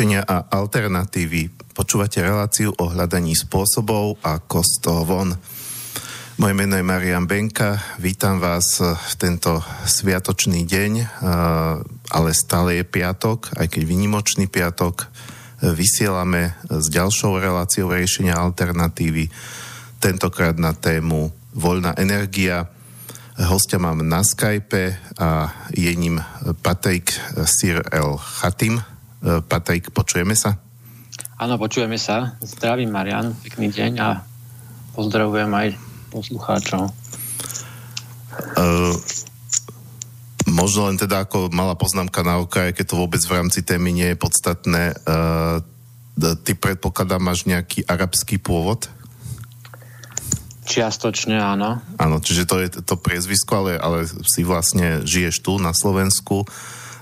riešenia a alternatívy. Počúvate reláciu o hľadaní spôsobov ako z von. Moje meno je Marian Benka, vítam vás v tento sviatočný deň, ale stále je piatok, aj keď vynimočný piatok. Vysielame s ďalšou reláciou riešenia alternatívy, tentokrát na tému voľná energia. Hostia mám na Skype a je ním Patrik Sir El Chatim. Patrik, počujeme sa? Áno, počujeme sa. Zdravím, Marian, pekný deň a pozdravujem aj poslucháčov. Uh, možno len teda ako malá poznámka na okraj, keď to vôbec v rámci témy nie je podstatné. Uh, ty predpokladám, máš nejaký arabský pôvod? Čiastočne áno. Áno, čiže to je to priezvisko, ale, ale si vlastne žiješ tu na Slovensku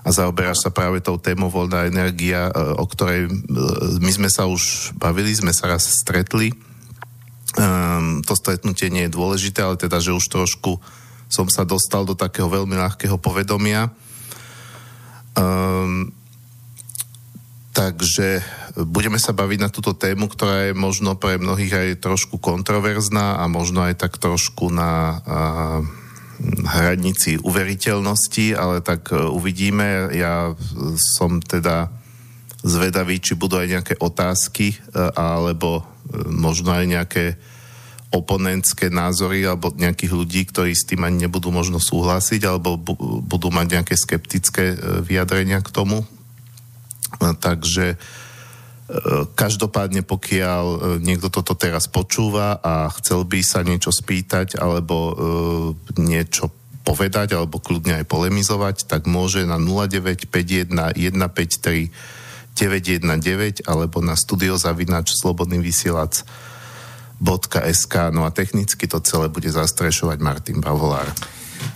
a zaoberáš sa práve tou témou voľná energia, e, o ktorej e, my sme sa už bavili, sme sa raz stretli. Um, to stretnutie nie je dôležité, ale teda, že už trošku som sa dostal do takého veľmi ľahkého povedomia. Um, takže budeme sa baviť na túto tému, ktorá je možno pre mnohých aj trošku kontroverzná a možno aj tak trošku na uh, hranici uveriteľnosti, ale tak e, uvidíme. Ja som teda zvedavý, či budú aj nejaké otázky, e, alebo e, možno aj nejaké oponentské názory alebo nejakých ľudí, ktorí s tým ani nebudú možno súhlasiť alebo budú mať nejaké skeptické vyjadrenia k tomu. Takže Každopádne, pokiaľ e, niekto toto teraz počúva a chcel by sa niečo spýtať alebo e, niečo povedať alebo kľudne aj polemizovať, tak môže na 0951 153 919 alebo na studiozavinač slobodný vysielač .sk. No a technicky to celé bude zastrešovať Martin Bavolár.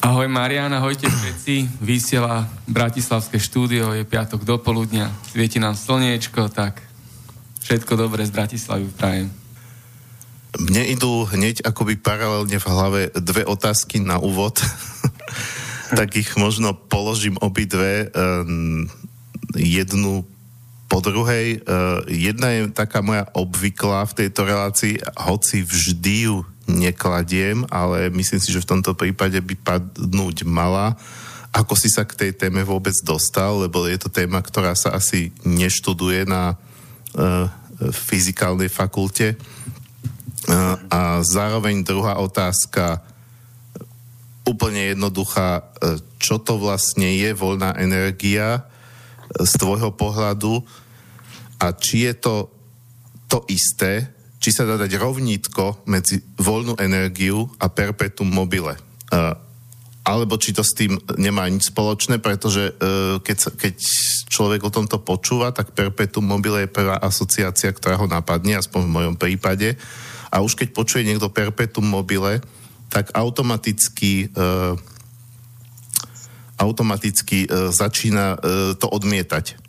Ahoj Mariana, ahojte všetci. Vysiela Bratislavské štúdio, je piatok do poludnia, svieti nám slniečko, tak Všetko dobré z Bratislavy prajem. Mne idú hneď akoby paralelne v hlave dve otázky na úvod. tak ich možno položím obidve. Um, jednu po druhej. Uh, jedna je taká moja obvyklá v tejto relácii, hoci vždy ju nekladiem, ale myslím si, že v tomto prípade by padnúť mala. Ako si sa k tej téme vôbec dostal, lebo je to téma, ktorá sa asi neštuduje na uh, fyzikálnej fakulte. Uh, a zároveň druhá otázka, úplne jednoduchá, čo to vlastne je voľná energia z tvojho pohľadu a či je to to isté, či sa dá dať rovnítko medzi voľnú energiu a perpetuum mobile. Alebo či to s tým nemá nič spoločné, pretože uh, keď, keď človek o tomto počúva, tak perpetuum mobile je prvá asociácia, ktorá ho napadne, aspoň v mojom prípade. A už keď počuje niekto perpetuum mobile, tak automaticky uh, automaticky uh, začína to odmietať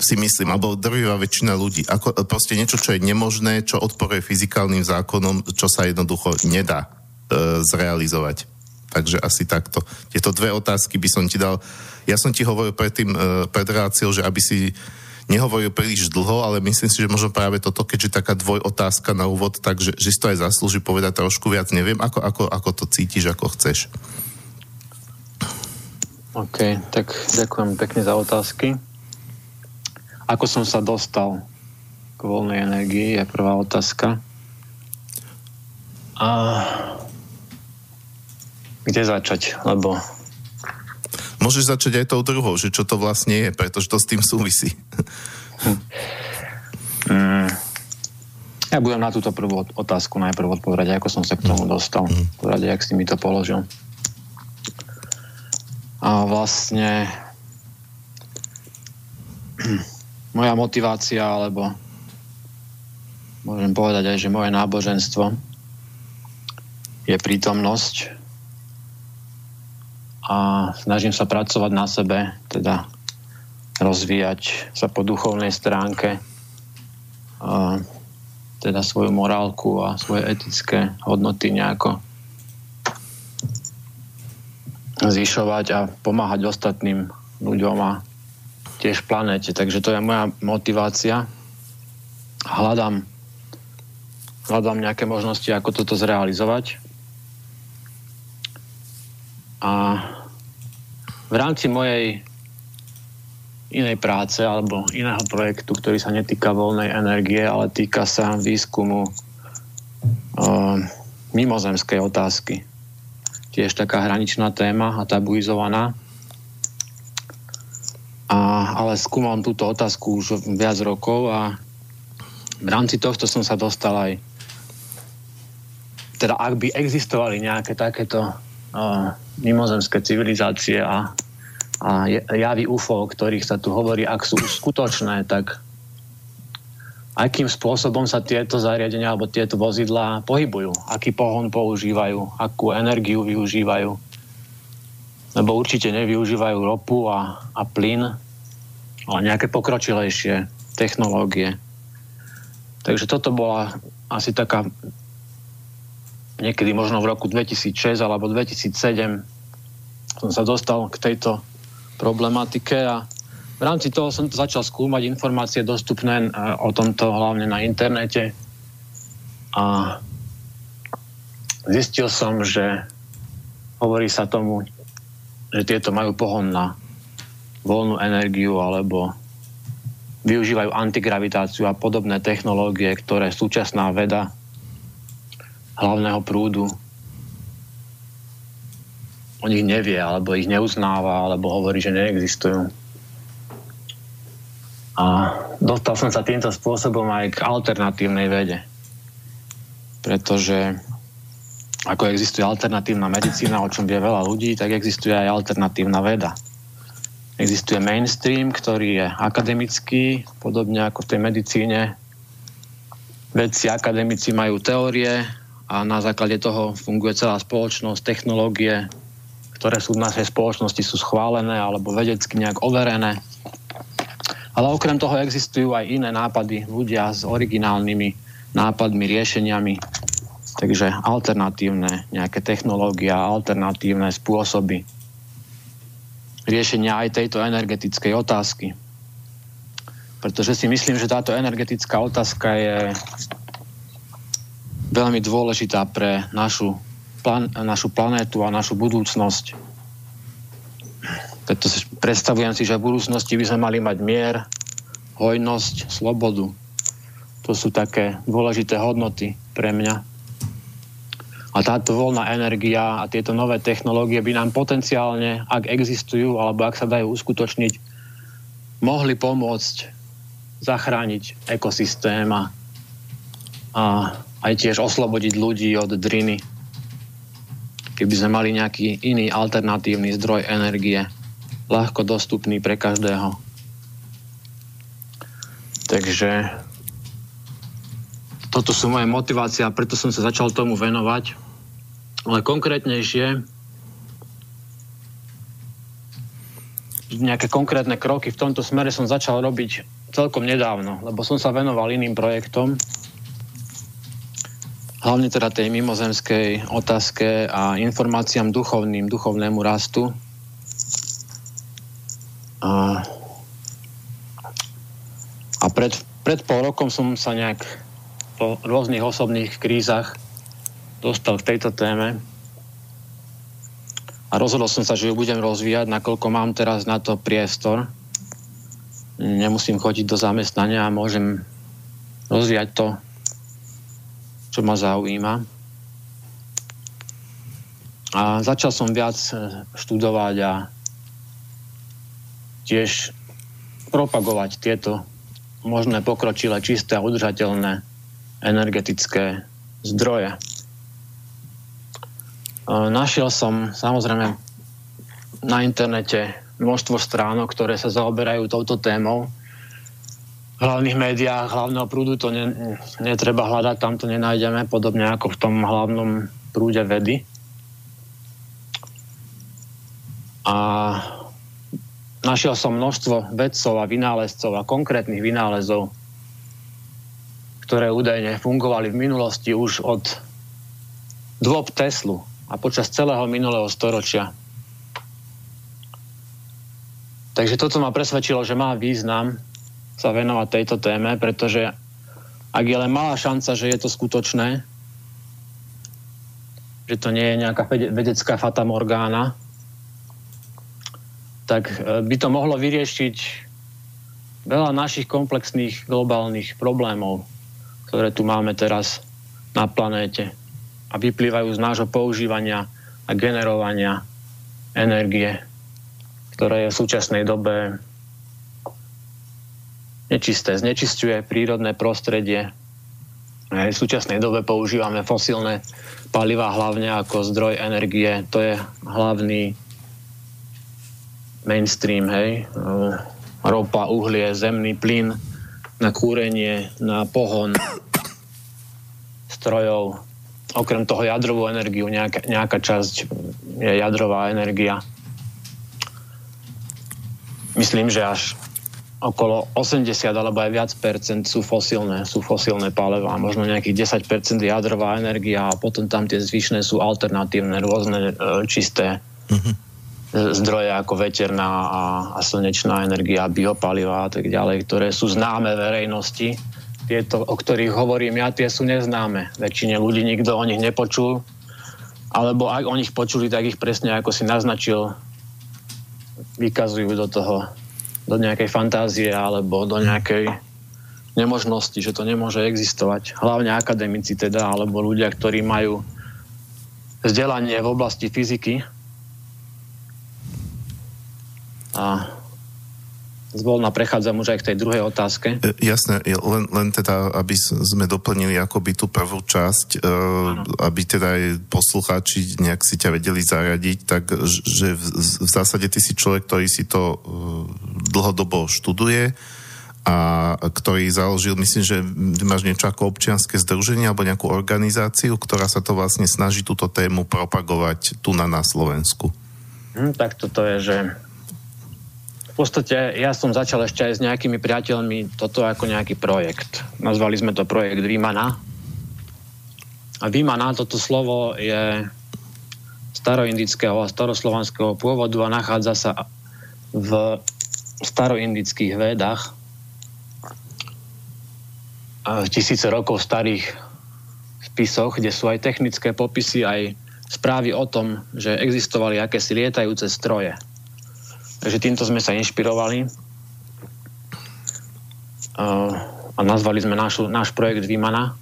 si myslím, alebo drvivá väčšina ľudí. Ako, proste niečo, čo je nemožné, čo odporuje fyzikálnym zákonom, čo sa jednoducho nedá uh, zrealizovať. Takže asi takto. Tieto dve otázky by som ti dal. Ja som ti hovoril predtým, uh, pred reláciou, že aby si nehovoril príliš dlho, ale myslím si, že možno práve toto, keďže taká dvoj otázka na úvod, takže že si to aj zaslúži povedať trošku viac. Neviem, ako, ako, ako to cítiš, ako chceš. OK, tak ďakujem pekne za otázky. Ako som sa dostal k voľnej energii, je prvá otázka. A kde začať, lebo... Môžeš začať aj tou druhou, že čo to vlastne je, pretože to s tým súvisí. mm. Ja budem na túto prvú otázku najprv odpovedať, ako som sa k tomu mm. dostal. Mm. Porade, jak si mi to položil. A vlastne moja motivácia, alebo môžem povedať aj, že moje náboženstvo je prítomnosť a snažím sa pracovať na sebe, teda rozvíjať sa po duchovnej stránke, a teda svoju morálku a svoje etické hodnoty nejako zvyšovať a pomáhať ostatným ľuďom a tiež planéte. Takže to je moja motivácia. Hľadám, hľadám nejaké možnosti, ako toto zrealizovať. A v rámci mojej inej práce alebo iného projektu, ktorý sa netýka voľnej energie, ale týka sa výskumu uh, mimozemskej otázky. Tiež taká hraničná téma a tabuizovaná. A, ale skúmam túto otázku už viac rokov a v rámci tohto som sa dostal aj teda ak by existovali nejaké takéto uh, mimozemské civilizácie a a javy UFO, o ktorých sa tu hovorí, ak sú skutočné, tak akým spôsobom sa tieto zariadenia alebo tieto vozidlá pohybujú, aký pohon používajú, akú energiu využívajú. Lebo určite nevyužívajú ropu a, a plyn, ale nejaké pokročilejšie technológie. Takže toto bola asi taká niekedy možno v roku 2006 alebo 2007 som sa dostal k tejto problematike a v rámci toho som začal skúmať informácie dostupné e, o tomto hlavne na internete. A zistil som, že hovorí sa tomu, že tieto majú pohon na voľnú energiu alebo využívajú antigravitáciu a podobné technológie, ktoré súčasná veda hlavného prúdu o nich nevie, alebo ich neuznáva, alebo hovorí, že neexistujú. A dostal som sa týmto spôsobom aj k alternatívnej vede. Pretože ako existuje alternatívna medicína, o čom vie veľa ľudí, tak existuje aj alternatívna veda. Existuje mainstream, ktorý je akademický, podobne ako v tej medicíne. Vedci akademici majú teórie a na základe toho funguje celá spoločnosť, technológie, ktoré sú v našej spoločnosti, sú schválené alebo vedecky nejak overené. Ale okrem toho existujú aj iné nápady, ľudia s originálnymi nápadmi, riešeniami. Takže alternatívne nejaké technológie, alternatívne spôsoby riešenia aj tejto energetickej otázky. Pretože si myslím, že táto energetická otázka je veľmi dôležitá pre našu plan- našu planétu a našu budúcnosť. Preto predstavujem si, že v budúcnosti by sme mali mať mier, hojnosť, slobodu. To sú také dôležité hodnoty pre mňa. A táto voľná energia a tieto nové technológie by nám potenciálne, ak existujú alebo ak sa dajú uskutočniť, mohli pomôcť zachrániť ekosystém a, a aj tiež oslobodiť ľudí od driny keby sme mali nejaký iný alternatívny zdroj energie, ľahko dostupný pre každého. Takže toto sú moje motivácie a preto som sa začal tomu venovať. Ale konkrétnejšie nejaké konkrétne kroky v tomto smere som začal robiť celkom nedávno, lebo som sa venoval iným projektom, hlavne teda tej mimozemskej otázke a informáciám duchovným, duchovnému rastu. A, a pred, pred pol rokom som sa nejak po rôznych osobných krízach dostal k tejto téme a rozhodol som sa, že ju budem rozvíjať, nakoľko mám teraz na to priestor. Nemusím chodiť do zamestnania a môžem rozvíjať to čo ma zaujíma. A začal som viac e, študovať a tiež propagovať tieto možné pokročilé, čisté a udržateľné energetické zdroje. E, našiel som samozrejme na internete množstvo stránok, ktoré sa zaoberajú touto témou hlavných médiách hlavného prúdu to ne, netreba hľadať, tam to nenájdeme, podobne ako v tom hlavnom prúde vedy. A našiel som množstvo vedcov a vynálezcov a konkrétnych vynálezov, ktoré údajne fungovali v minulosti už od dôb Teslu a počas celého minulého storočia. Takže toto ma presvedčilo, že má význam sa venovať tejto téme, pretože ak je len malá šanca, že je to skutočné, že to nie je nejaká vedecká fatamorgána, tak e, by to mohlo vyriešiť veľa našich komplexných globálnych problémov, ktoré tu máme teraz na planéte a vyplývajú z nášho používania a generovania energie, ktoré je v súčasnej dobe nečisté, znečisťuje prírodné prostredie. V súčasnej dobe používame fosílne paliva hlavne ako zdroj energie. To je hlavný mainstream, hej. Ropa, uhlie, zemný plyn na kúrenie, na pohon strojov. Okrem toho jadrovú energiu, nejaká, nejaká časť je jadrová energia. Myslím, že až okolo 80 alebo aj viac percent sú fosílne, sú fosílne palivá, možno nejakých 10 percent jadrová energia a potom tam tie zvyšné sú alternatívne, rôzne e, čisté uh-huh. zdroje ako veterná a, a slnečná energia, biopaliva a tak ďalej, ktoré sú známe verejnosti. Tieto, o ktorých hovorím ja, tie sú neznáme. Väčšine ľudí nikto o nich nepočul, alebo ak o nich počuli, tak ich presne ako si naznačil, vykazujú do toho do nejakej fantázie alebo do nejakej nemožnosti, že to nemôže existovať. Hlavne akademici teda, alebo ľudia, ktorí majú vzdelanie v oblasti fyziky. A zvolna prechádzam už aj k tej druhej otázke. E, jasné, len, len teda, aby sme doplnili akoby tú prvú časť, e, aby teda aj poslucháči nejak si ťa vedeli zaradiť, tak že v, v zásade ty si človek, ktorý si to e, dlhodobo študuje a ktorý založil, myslím, že máš niečo ako občianske združenie alebo nejakú organizáciu, ktorá sa to vlastne snaží túto tému propagovať tu na, na Slovensku. Hm, tak toto je, že podstate ja som začal ešte aj s nejakými priateľmi toto ako nejaký projekt. Nazvali sme to projekt Výmana. A Výmana, toto slovo je staroindického a staroslovanského pôvodu a nachádza sa v staroindických vedách v tisíce rokov starých spisoch, kde sú aj technické popisy, aj správy o tom, že existovali akési lietajúce stroje Takže týmto sme sa inšpirovali a nazvali sme náš, náš projekt Výmana,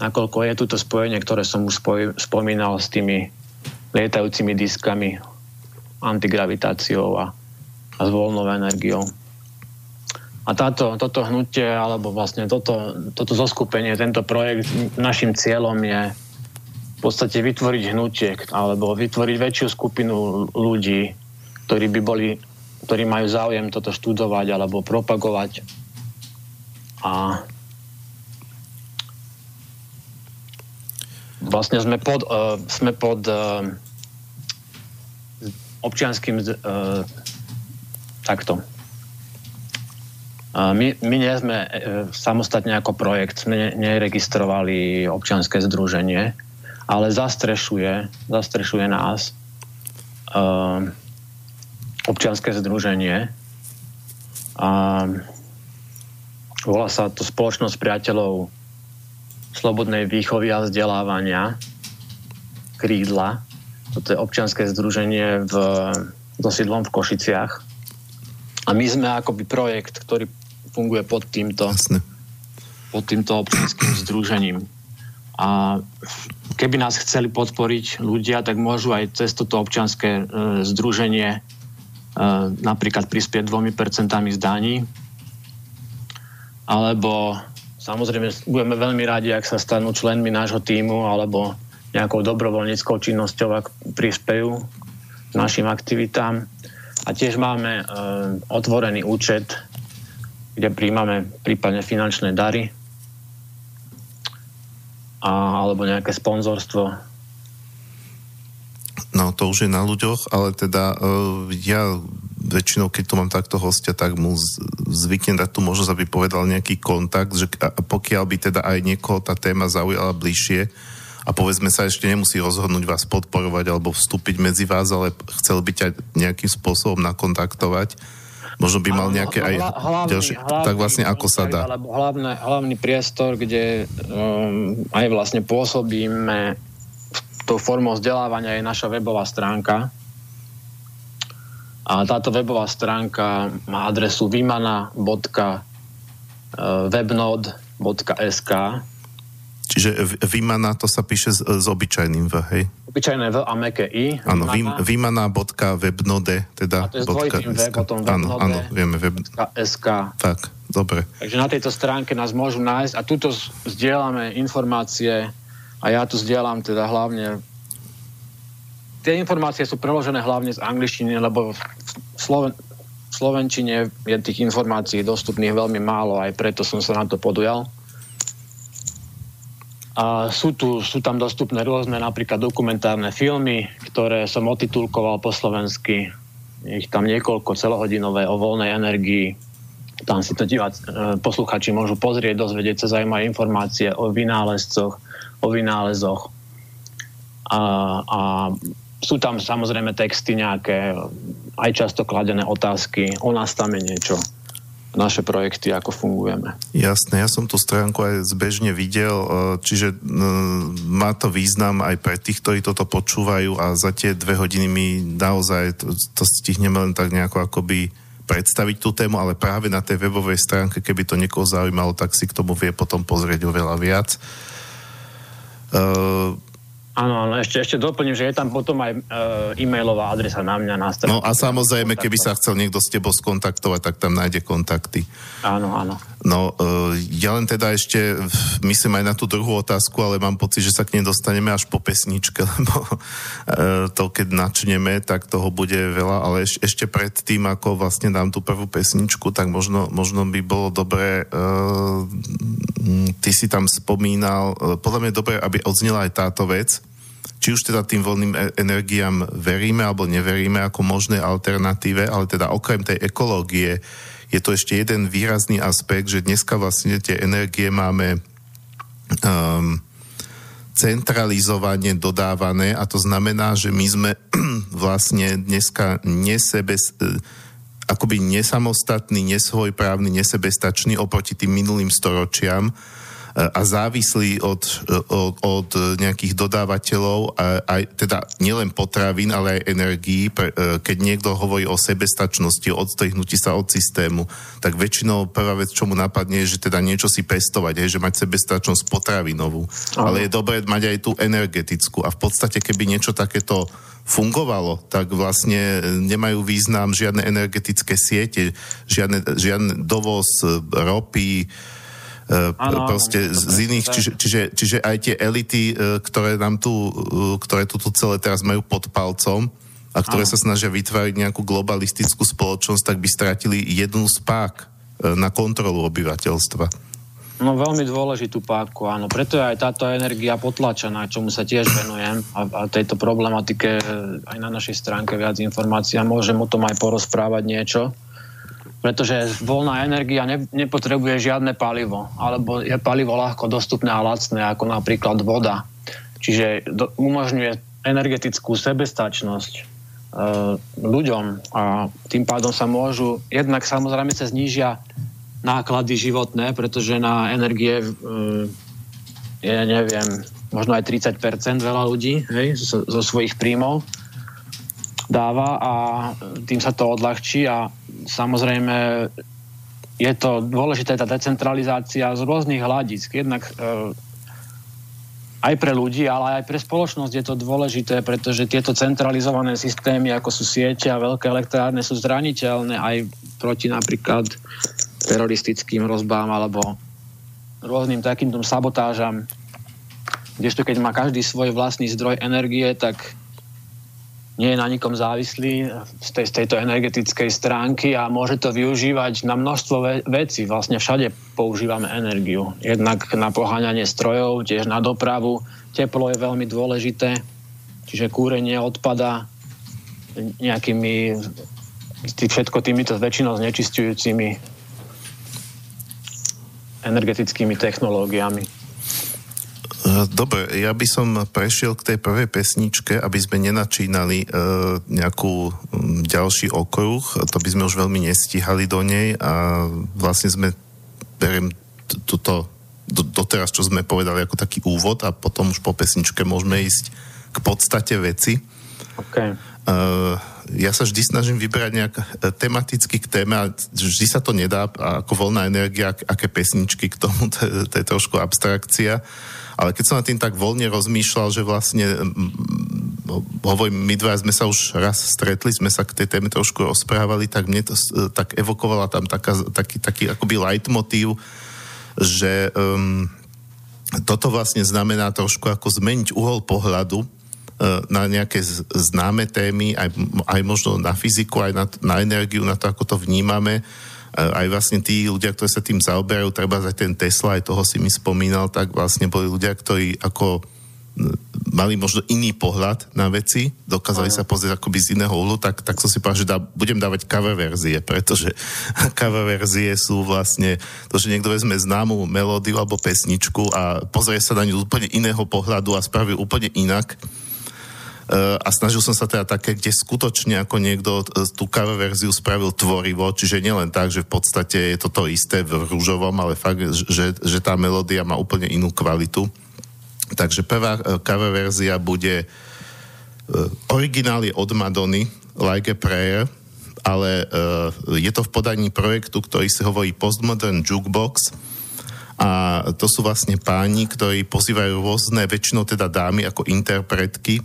nakoľko je túto spojenie, ktoré som už spoj, spomínal s tými lietajúcimi diskami, antigravitáciou a, a s voľnou energiou. A táto, toto hnutie, alebo vlastne toto, toto zoskupenie, tento projekt, našim cieľom je v podstate vytvoriť hnutie, alebo vytvoriť väčšiu skupinu ľudí, ktorí by boli, ktorí majú záujem toto študovať alebo propagovať. A vlastne sme pod, uh, sme pod uh, občianským uh, takto. My, my nie sme samostatne ako projekt, sme neregistrovali občianské združenie, ale zastrešuje, zastrešuje nás uh, občianské združenie a volá sa to Spoločnosť priateľov slobodnej výchovy a vzdelávania Krídla. Toto je občianské združenie v, dosídlom v Košiciach. A my sme akoby projekt, ktorý funguje pod týmto, Jasne. pod týmto občianským združením. A keby nás chceli podporiť ľudia, tak môžu aj cez toto občianské e, združenie napríklad prispieť dvomi percentami z daní, alebo samozrejme budeme veľmi radi, ak sa stanú členmi nášho týmu alebo nejakou dobrovoľníckou činnosťou, ak prispejú k našim aktivitám. A tiež máme e, otvorený účet, kde príjmame prípadne finančné dary a, alebo nejaké sponzorstvo No to už je na ľuďoch, ale teda uh, ja väčšinou, keď tu mám takto hostia, tak mu zvyknem dať tu možnosť, aby povedal nejaký kontakt, že pokiaľ by teda aj niekoho tá téma zaujala bližšie, a povedzme sa ešte nemusí rozhodnúť vás podporovať alebo vstúpiť medzi vás, ale chcel by ťa nejakým spôsobom nakontaktovať, možno by mal nejaké aj hlavný, ďalšie, hlavný, tak vlastne ako sa dá. Alebo hlavné, hlavný priestor, kde um, aj vlastne pôsobíme tou formou vzdelávania je naša webová stránka. A táto webová stránka má adresu vimana.webnode.sk Čiže Vimana to sa píše s, s obyčajným V, hej? Obyčajné V a meké I. Áno, vimana.webnode, teda... A to je s dvojitým V, potom Áno, áno, vieme. Web... SK. Tak, dobre. Takže na tejto stránke nás môžu nájsť a tuto zdieľame informácie a ja tu zdieľam teda hlavne tie informácie sú preložené hlavne z angličtiny, lebo v Sloven- v Slovenčine je tých informácií dostupných veľmi málo, aj preto som sa na to podujal. A sú, tu, sú tam dostupné rôzne napríklad dokumentárne filmy, ktoré som otitulkoval po slovensky. Ich tam niekoľko celohodinové o voľnej energii. Tam si to divať, e, posluchači môžu pozrieť, dozvedieť sa zaujímavé informácie o vynálezcoch, o vynálezoch. A, a sú tam samozrejme texty nejaké, aj často kladené otázky. O nás tam je niečo naše projekty, ako fungujeme. Jasné, ja som tú stránku aj zbežne videl, e, čiže e, má to význam aj pre tých, ktorí toto počúvajú a za tie dve hodiny my naozaj to, to stihneme len tak nejako akoby predstaviť tú tému, ale práve na tej webovej stránke, keby to niekoho zaujímalo, tak si k tomu vie potom pozrieť oveľa viac. Uh, Áno, áno, ešte, ešte doplním, že je tam potom aj e, e-mailová adresa na mňa na. No a samozrejme, keby sa chcel niekto s tebou skontaktovať, tak tam nájde kontakty. Áno, áno. No, e, ja len teda ešte myslím aj na tú druhú otázku, ale mám pocit, že sa k nej dostaneme až po pesničke, lebo e, to keď načneme, tak toho bude veľa, ale eš, ešte pred tým, ako vlastne dám tú prvú pesničku, tak možno, možno by bolo dobré, e, ty si tam spomínal, podľa mňa je dobré, aby odznela aj táto vec, či už teda tým voľným e- energiám veríme alebo neveríme ako možné alternatíve, ale teda okrem tej ekológie je to ešte jeden výrazný aspekt, že dneska vlastne tie energie máme um, centralizovane dodávané a to znamená, že my sme vlastne dneska nesebe, e, akoby nesamostatný, nesvojprávny, nesebestačný oproti tým minulým storočiam, a závislí od, od, od nejakých dodávateľov, aj teda nielen potravín, ale aj energií. E, keď niekto hovorí o sebestačnosti, o odstrihnutí sa od systému, tak väčšinou prvá vec, čo mu napadne, je, že teda niečo si pestovať, hej, že mať sebestačnosť potravinovú. Aha. Ale je dobré mať aj tú energetickú. A v podstate, keby niečo takéto fungovalo, tak vlastne nemajú význam žiadne energetické siete, žiadne, žiadne dovoz ropy, ano, e, proste ano, z iných, čiže, čiže, čiže aj tie elity, e, ktoré nám tu, e, ktoré tu, celé teraz majú pod palcom a ktoré ano. sa snažia vytvárať nejakú globalistickú spoločnosť, tak by stratili jednu spák na kontrolu obyvateľstva. No veľmi dôležitú páku, áno. Preto je aj táto energia potlačená, čomu sa tiež venujem a, a tejto problematike aj na našej stránke viac informácií a môžem o tom aj porozprávať niečo pretože voľná energia ne, nepotrebuje žiadne palivo, alebo je palivo ľahko dostupné a lacné, ako napríklad voda. Čiže do, umožňuje energetickú sebestačnosť e, ľuďom a tým pádom sa môžu, jednak samozrejme sa znížia náklady životné, pretože na energie e, je, neviem, možno aj 30% veľa ľudí hej, zo, zo svojich príjmov dáva a tým sa to odľahčí a samozrejme je to dôležité tá decentralizácia z rôznych hľadisk. Jednak e, aj pre ľudí, ale aj pre spoločnosť je to dôležité, pretože tieto centralizované systémy, ako sú siete a veľké elektrárne, sú zraniteľné aj proti napríklad teroristickým rozbám alebo rôznym takýmto sabotážam. Kdežto keď má každý svoj vlastný zdroj energie, tak nie je na nikom závislý z, tej, z tejto energetickej stránky a môže to využívať na množstvo ve- vecí. Vlastne všade používame energiu. Jednak na poháňanie strojov, tiež na dopravu. Teplo je veľmi dôležité, čiže kúrenie odpada nejakými tý, všetko týmito väčšinou znečistujúcimi energetickými technológiami. Dobre, ja by som prešiel k tej prvej pesničke, aby sme nenačínali uh, nejakú um, ďalší okruh. To by sme už veľmi nestíhali do nej a vlastne sme, beriem toto do, doteraz, čo sme povedali ako taký úvod a potom už po pesničke môžeme ísť k podstate veci. Okay. Uh, ja sa vždy snažím vyberať nejak tematicky k téme a vždy sa to nedá ako voľná energia, aké pesničky k tomu, to, to je trošku abstrakcia. Ale keď som na tým tak voľne rozmýšľal, že vlastne hovorím, my dva sme sa už raz stretli, sme sa k tej téme trošku rozprávali, tak mne to tak evokovala tam taká, taký, taký akoby leitmotív, že um, toto vlastne znamená trošku ako zmeniť uhol pohľadu uh, na nejaké známe témy, aj, aj možno na fyziku, aj na, na energiu, na to, ako to vnímame aj vlastne tí ľudia, ktorí sa tým zaoberajú, treba aj ten Tesla, aj toho si mi spomínal, tak vlastne boli ľudia, ktorí ako mali možno iný pohľad na veci, dokázali sa pozrieť akoby z iného uhlu, tak, tak som si povedal, že dá, budem dávať cover verzie, pretože cover verzie sú vlastne to, že niekto vezme známu melódiu alebo pesničku a pozrie sa na ňu úplne iného pohľadu a spraví úplne inak a snažil som sa teda také, kde skutočne ako niekto eh, tú cover verziu spravil tvorivo, čiže nielen tak, že v podstate je to to isté v rúžovom, ale fakt, že, že tá melódia má úplne inú kvalitu. Takže prvá eh, cover verzia bude originál je od Madony, Like a Prayer, ale je to v podaní projektu, ktorý si hovorí Postmodern Jukebox a to sú vlastne páni, ktorí pozývajú rôzne, väčšinou teda dámy ako interpretky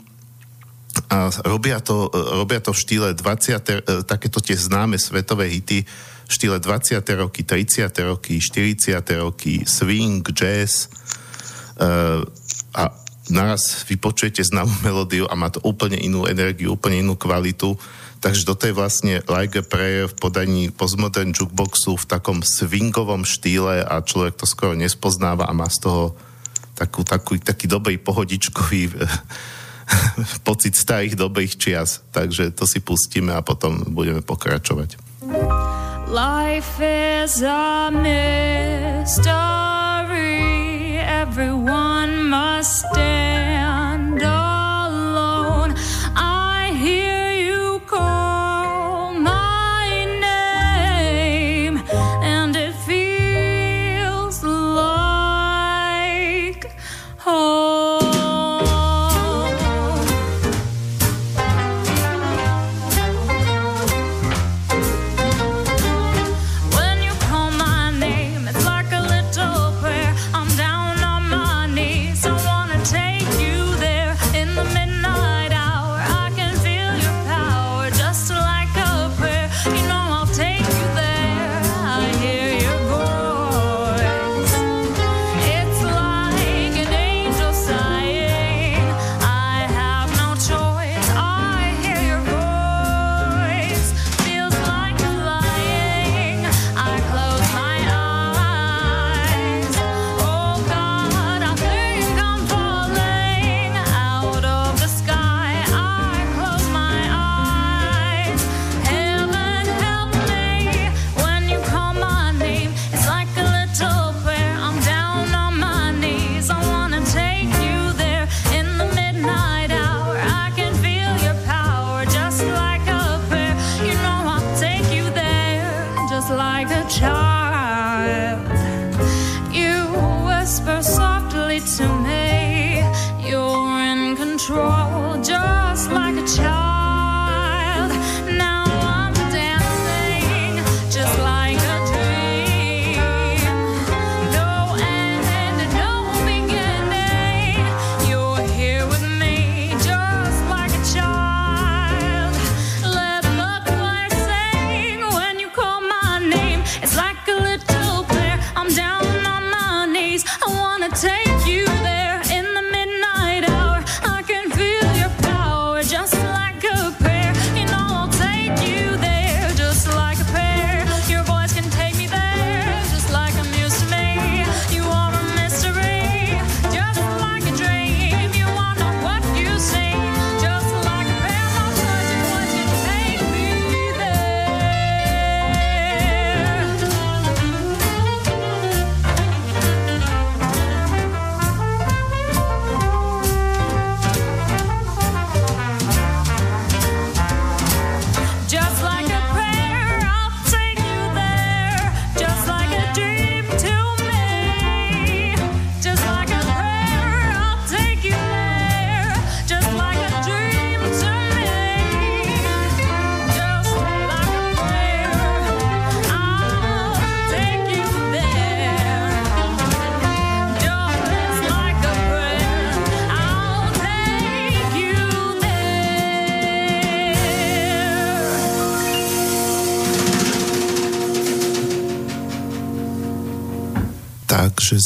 a robia to, robia to v štýle 20, e, takéto tie známe svetové hity v štýle 20. roky, 30. roky, 40. roky, swing, jazz uh, a naraz vypočujete známú melódiu a má to úplne inú energiu, úplne inú kvalitu. Takže toto je vlastne Like a Prayer v podaní postmodern jukeboxu v takom swingovom štýle a človek to skoro nespoznáva a má z toho takú, takú, taký dobrý pohodičkový pocit starých dobrých čias. Takže to si pustíme a potom budeme pokračovať. Life is a mystery Everyone must stand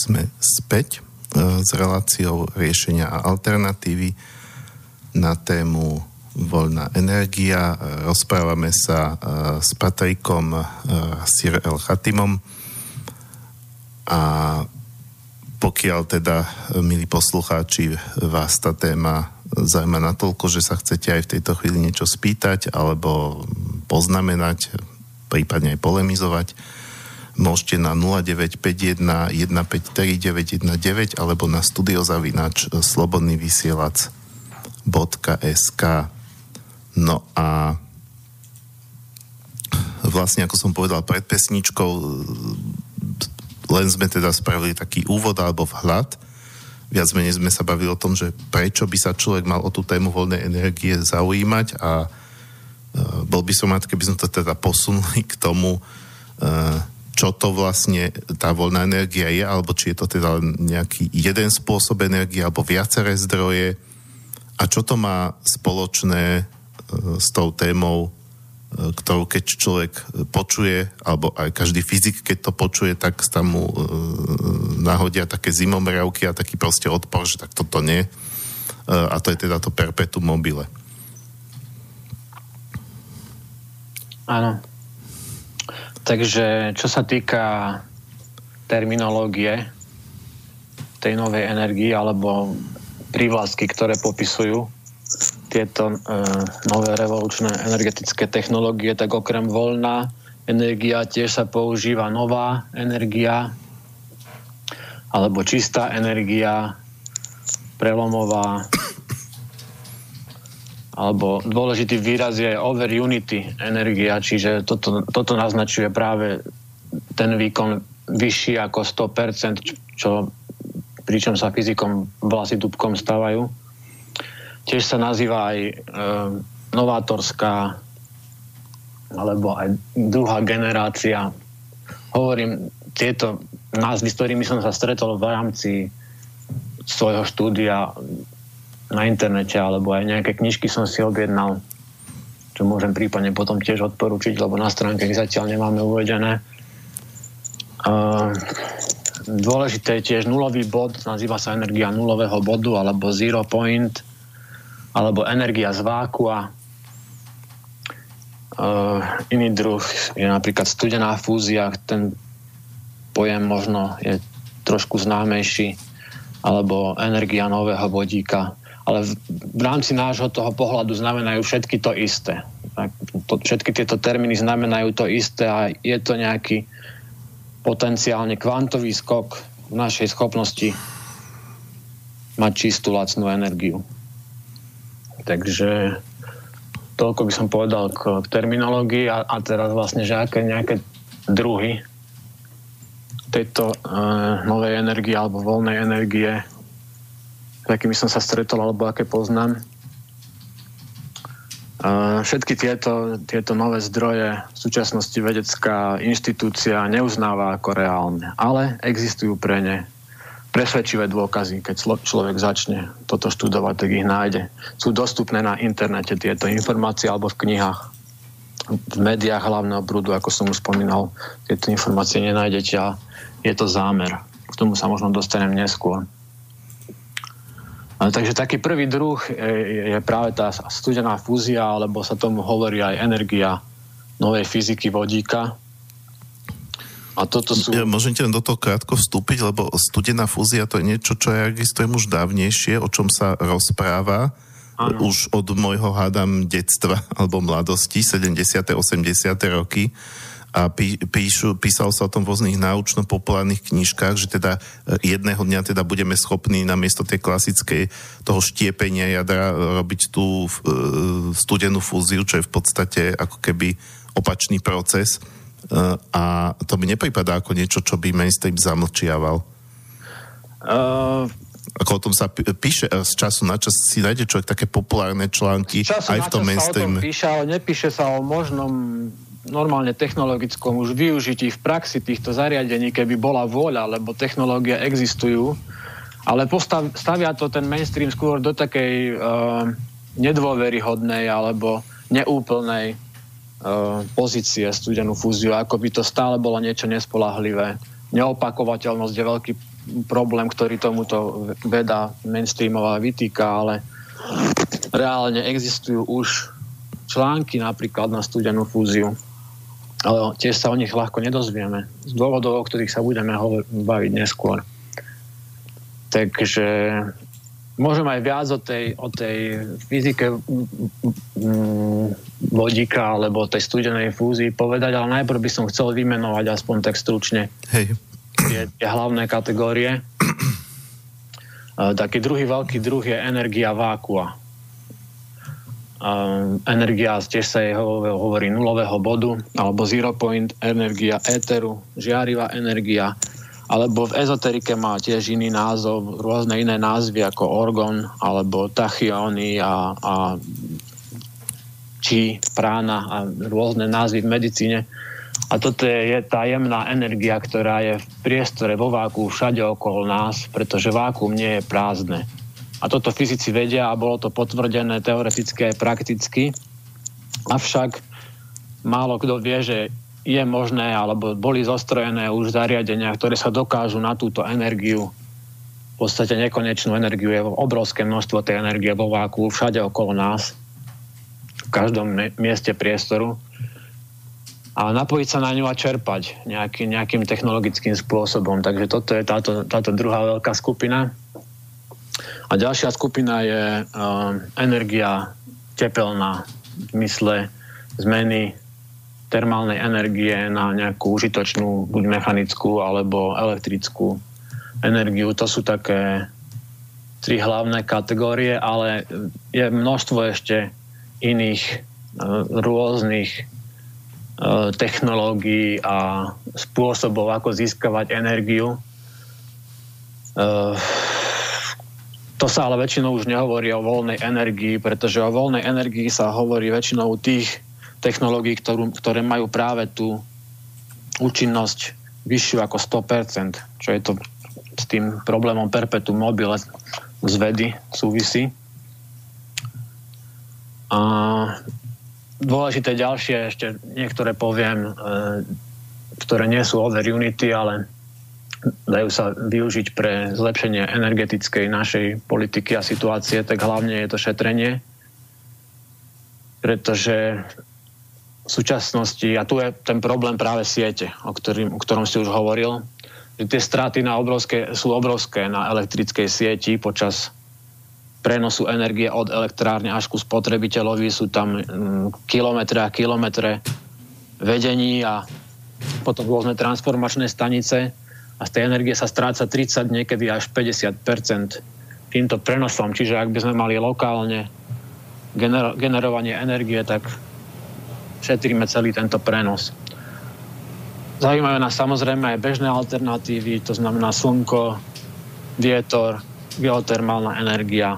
sme späť e, s reláciou riešenia a alternatívy na tému voľná energia. Rozprávame sa e, s Patrikom e, Sir El Chatimom a pokiaľ teda, milí poslucháči, vás tá téma zaujíma natoľko, že sa chcete aj v tejto chvíli niečo spýtať alebo poznamenať, prípadne aj polemizovať, môžete na 0951 153 919 alebo na studiozavinač slobodnyvysielac.sk No a vlastne, ako som povedal pred pesničkou, len sme teda spravili taký úvod alebo vhľad. Viac menej sme sa bavili o tom, že prečo by sa človek mal o tú tému voľnej energie zaujímať a e, bol by som rád, keby sme to teda posunuli k tomu, e, čo to vlastne tá voľná energia je, alebo či je to teda nejaký jeden spôsob energie, alebo viaceré zdroje a čo to má spoločné e, s tou témou, e, ktorú keď človek počuje, alebo aj každý fyzik, keď to počuje, tak tam mu e, nahodia také zimomriavky a taký proste odpor, že tak toto nie. E, a to je teda to perpetuum mobile. Áno. Takže čo sa týka terminológie tej novej energii alebo prívlastky, ktoré popisujú tieto e, nové revolučné energetické technológie, tak okrem voľná energia tiež sa používa nová energia alebo čistá energia, prelomová alebo dôležitý výraz je over unity energia, čiže toto, toto naznačuje práve ten výkon vyšší ako 100%, čo, pričom sa fyzikom vlasy dubkom stávajú. Tiež sa nazýva aj e, novátorská alebo aj druhá generácia. Hovorím tieto názvy, s ktorými som sa stretol v rámci svojho štúdia na internete alebo aj nejaké knižky som si objednal, čo môžem prípadne potom tiež odporučiť, lebo na stránke ich zatiaľ nemáme uvedené. Dôležité je tiež nulový bod, nazýva sa energia nulového bodu alebo zero point, alebo energia z vákua. Iný druh je napríklad studená fúzia, ten pojem možno je trošku známejší, alebo energia nového vodíka ale v, rámci nášho toho pohľadu znamenajú všetky to isté. To, všetky tieto termíny znamenajú to isté a je to nejaký potenciálne kvantový skok v našej schopnosti mať čistú lacnú energiu. Takže toľko by som povedal k, k terminológii a, a teraz vlastne, že aké nejaké druhy tejto e, novej energie alebo voľnej energie s akými som sa stretol alebo aké poznám. Všetky tieto, tieto nové zdroje v súčasnosti vedecká inštitúcia neuznáva ako reálne, ale existujú pre ne presvedčivé dôkazy. Keď človek začne toto študovať, tak ich nájde. Sú dostupné na internete tieto informácie alebo v knihách. V médiách hlavného brúdu, ako som už spomínal, tieto informácie nenájdete a je to zámer. K tomu sa možno dostanem neskôr. Takže taký prvý druh je práve tá studená fúzia, alebo sa tomu hovorí aj energia novej fyziky vodíka. A toto sú... Ja, môžem ti len do toho krátko vstúpiť, lebo studená fúzia to je niečo, čo ja registrujem už dávnejšie, o čom sa rozpráva ano. už od môjho hádam detstva alebo mladosti, 70. 80. roky a pí, píšu, písalo sa o tom v rôznych náučno-populárnych knižkách, že teda e, jedného dňa teda budeme schopní namiesto tej klasickej toho štiepenia jadra robiť tú e, studenú fúziu, čo je v podstate ako keby opačný proces. E, a to mi nepripadá ako niečo, čo by mainstream zamlčiaval. Uh, ako o tom sa píše z času na čas, si nájde človek také populárne články aj v tom mainstreame. píše, ale nepíše sa o možnom normálne technologickom už využití v praxi týchto zariadení, keby bola vôľa, lebo technológie existujú, ale postav, stavia to ten mainstream skôr do takej uh, nedôveryhodnej alebo neúplnej uh, pozície studenú fúziu, ako by to stále bolo niečo nespolahlivé, neopakovateľnosť je veľký problém, ktorý tomuto veda mainstreamová vytýka, ale reálne existujú už články napríklad na studenú fúziu, ale tiež sa o nich ľahko nedozvieme z dôvodov, o ktorých sa budeme baviť neskôr. Takže môžem aj viac o tej, o tej fyzike vodíka alebo tej studenej fúzii povedať, ale najprv by som chcel vymenovať aspoň tak stručne Hej. Tie, tie hlavné kategórie. Taký druhý veľký druh je energia vákua. Energia, tiež sa hovorí nulového bodu, alebo zero point energia éteru, žiarivá energia, alebo v ezoterike má tiež iný názov, rôzne iné názvy ako orgon, alebo tachyóny a, a či, prána a rôzne názvy v medicíne. A toto je, je tá jemná energia, ktorá je v priestore, vo váku, všade okolo nás, pretože vákuum nie je prázdne. A toto fyzici vedia a bolo to potvrdené teoreticky aj prakticky. Avšak málo kto vie, že je možné, alebo boli zostrojené už zariadenia, ktoré sa dokážu na túto energiu, v podstate nekonečnú energiu, je obrovské množstvo tej energie vo váku, všade okolo nás, v každom mieste priestoru a napojiť sa na ňu a čerpať nejaký, nejakým technologickým spôsobom. Takže toto je táto, táto druhá veľká skupina. A ďalšia skupina je uh, energia tepelná v mysle zmeny termálnej energie na nejakú užitočnú, buď mechanickú alebo elektrickú energiu. To sú také tri hlavné kategórie, ale je množstvo ešte iných e, rôznych e, technológií a spôsobov, ako získavať energiu. To sa ale väčšinou už nehovorí o voľnej energii, pretože o voľnej energii sa hovorí väčšinou tých technológií, ktorú, ktoré majú práve tú účinnosť vyššiu ako 100%, čo je to s tým problémom perpetuum mobile z vedy súvisí. A dôležité ďalšie, ešte niektoré poviem, e, ktoré nie sú over unity, ale dajú sa využiť pre zlepšenie energetickej našej politiky a situácie, tak hlavne je to šetrenie, pretože v súčasnosti, a tu je ten problém práve siete, o, ktorým, o ktorom si už hovoril, že tie straty na obrovské, sú obrovské na elektrickej sieti počas prenosu energie od elektrárne až ku spotrebiteľovi. Sú tam mm, kilometre a kilometre vedení a potom rôzne transformačné stanice a z tej energie sa stráca 30, niekedy až 50% týmto prenosom. Čiže ak by sme mali lokálne gener- generovanie energie, tak šetríme celý tento prenos. Zaujímajú nás samozrejme aj bežné alternatívy, to znamená slnko, vietor, geotermálna energia.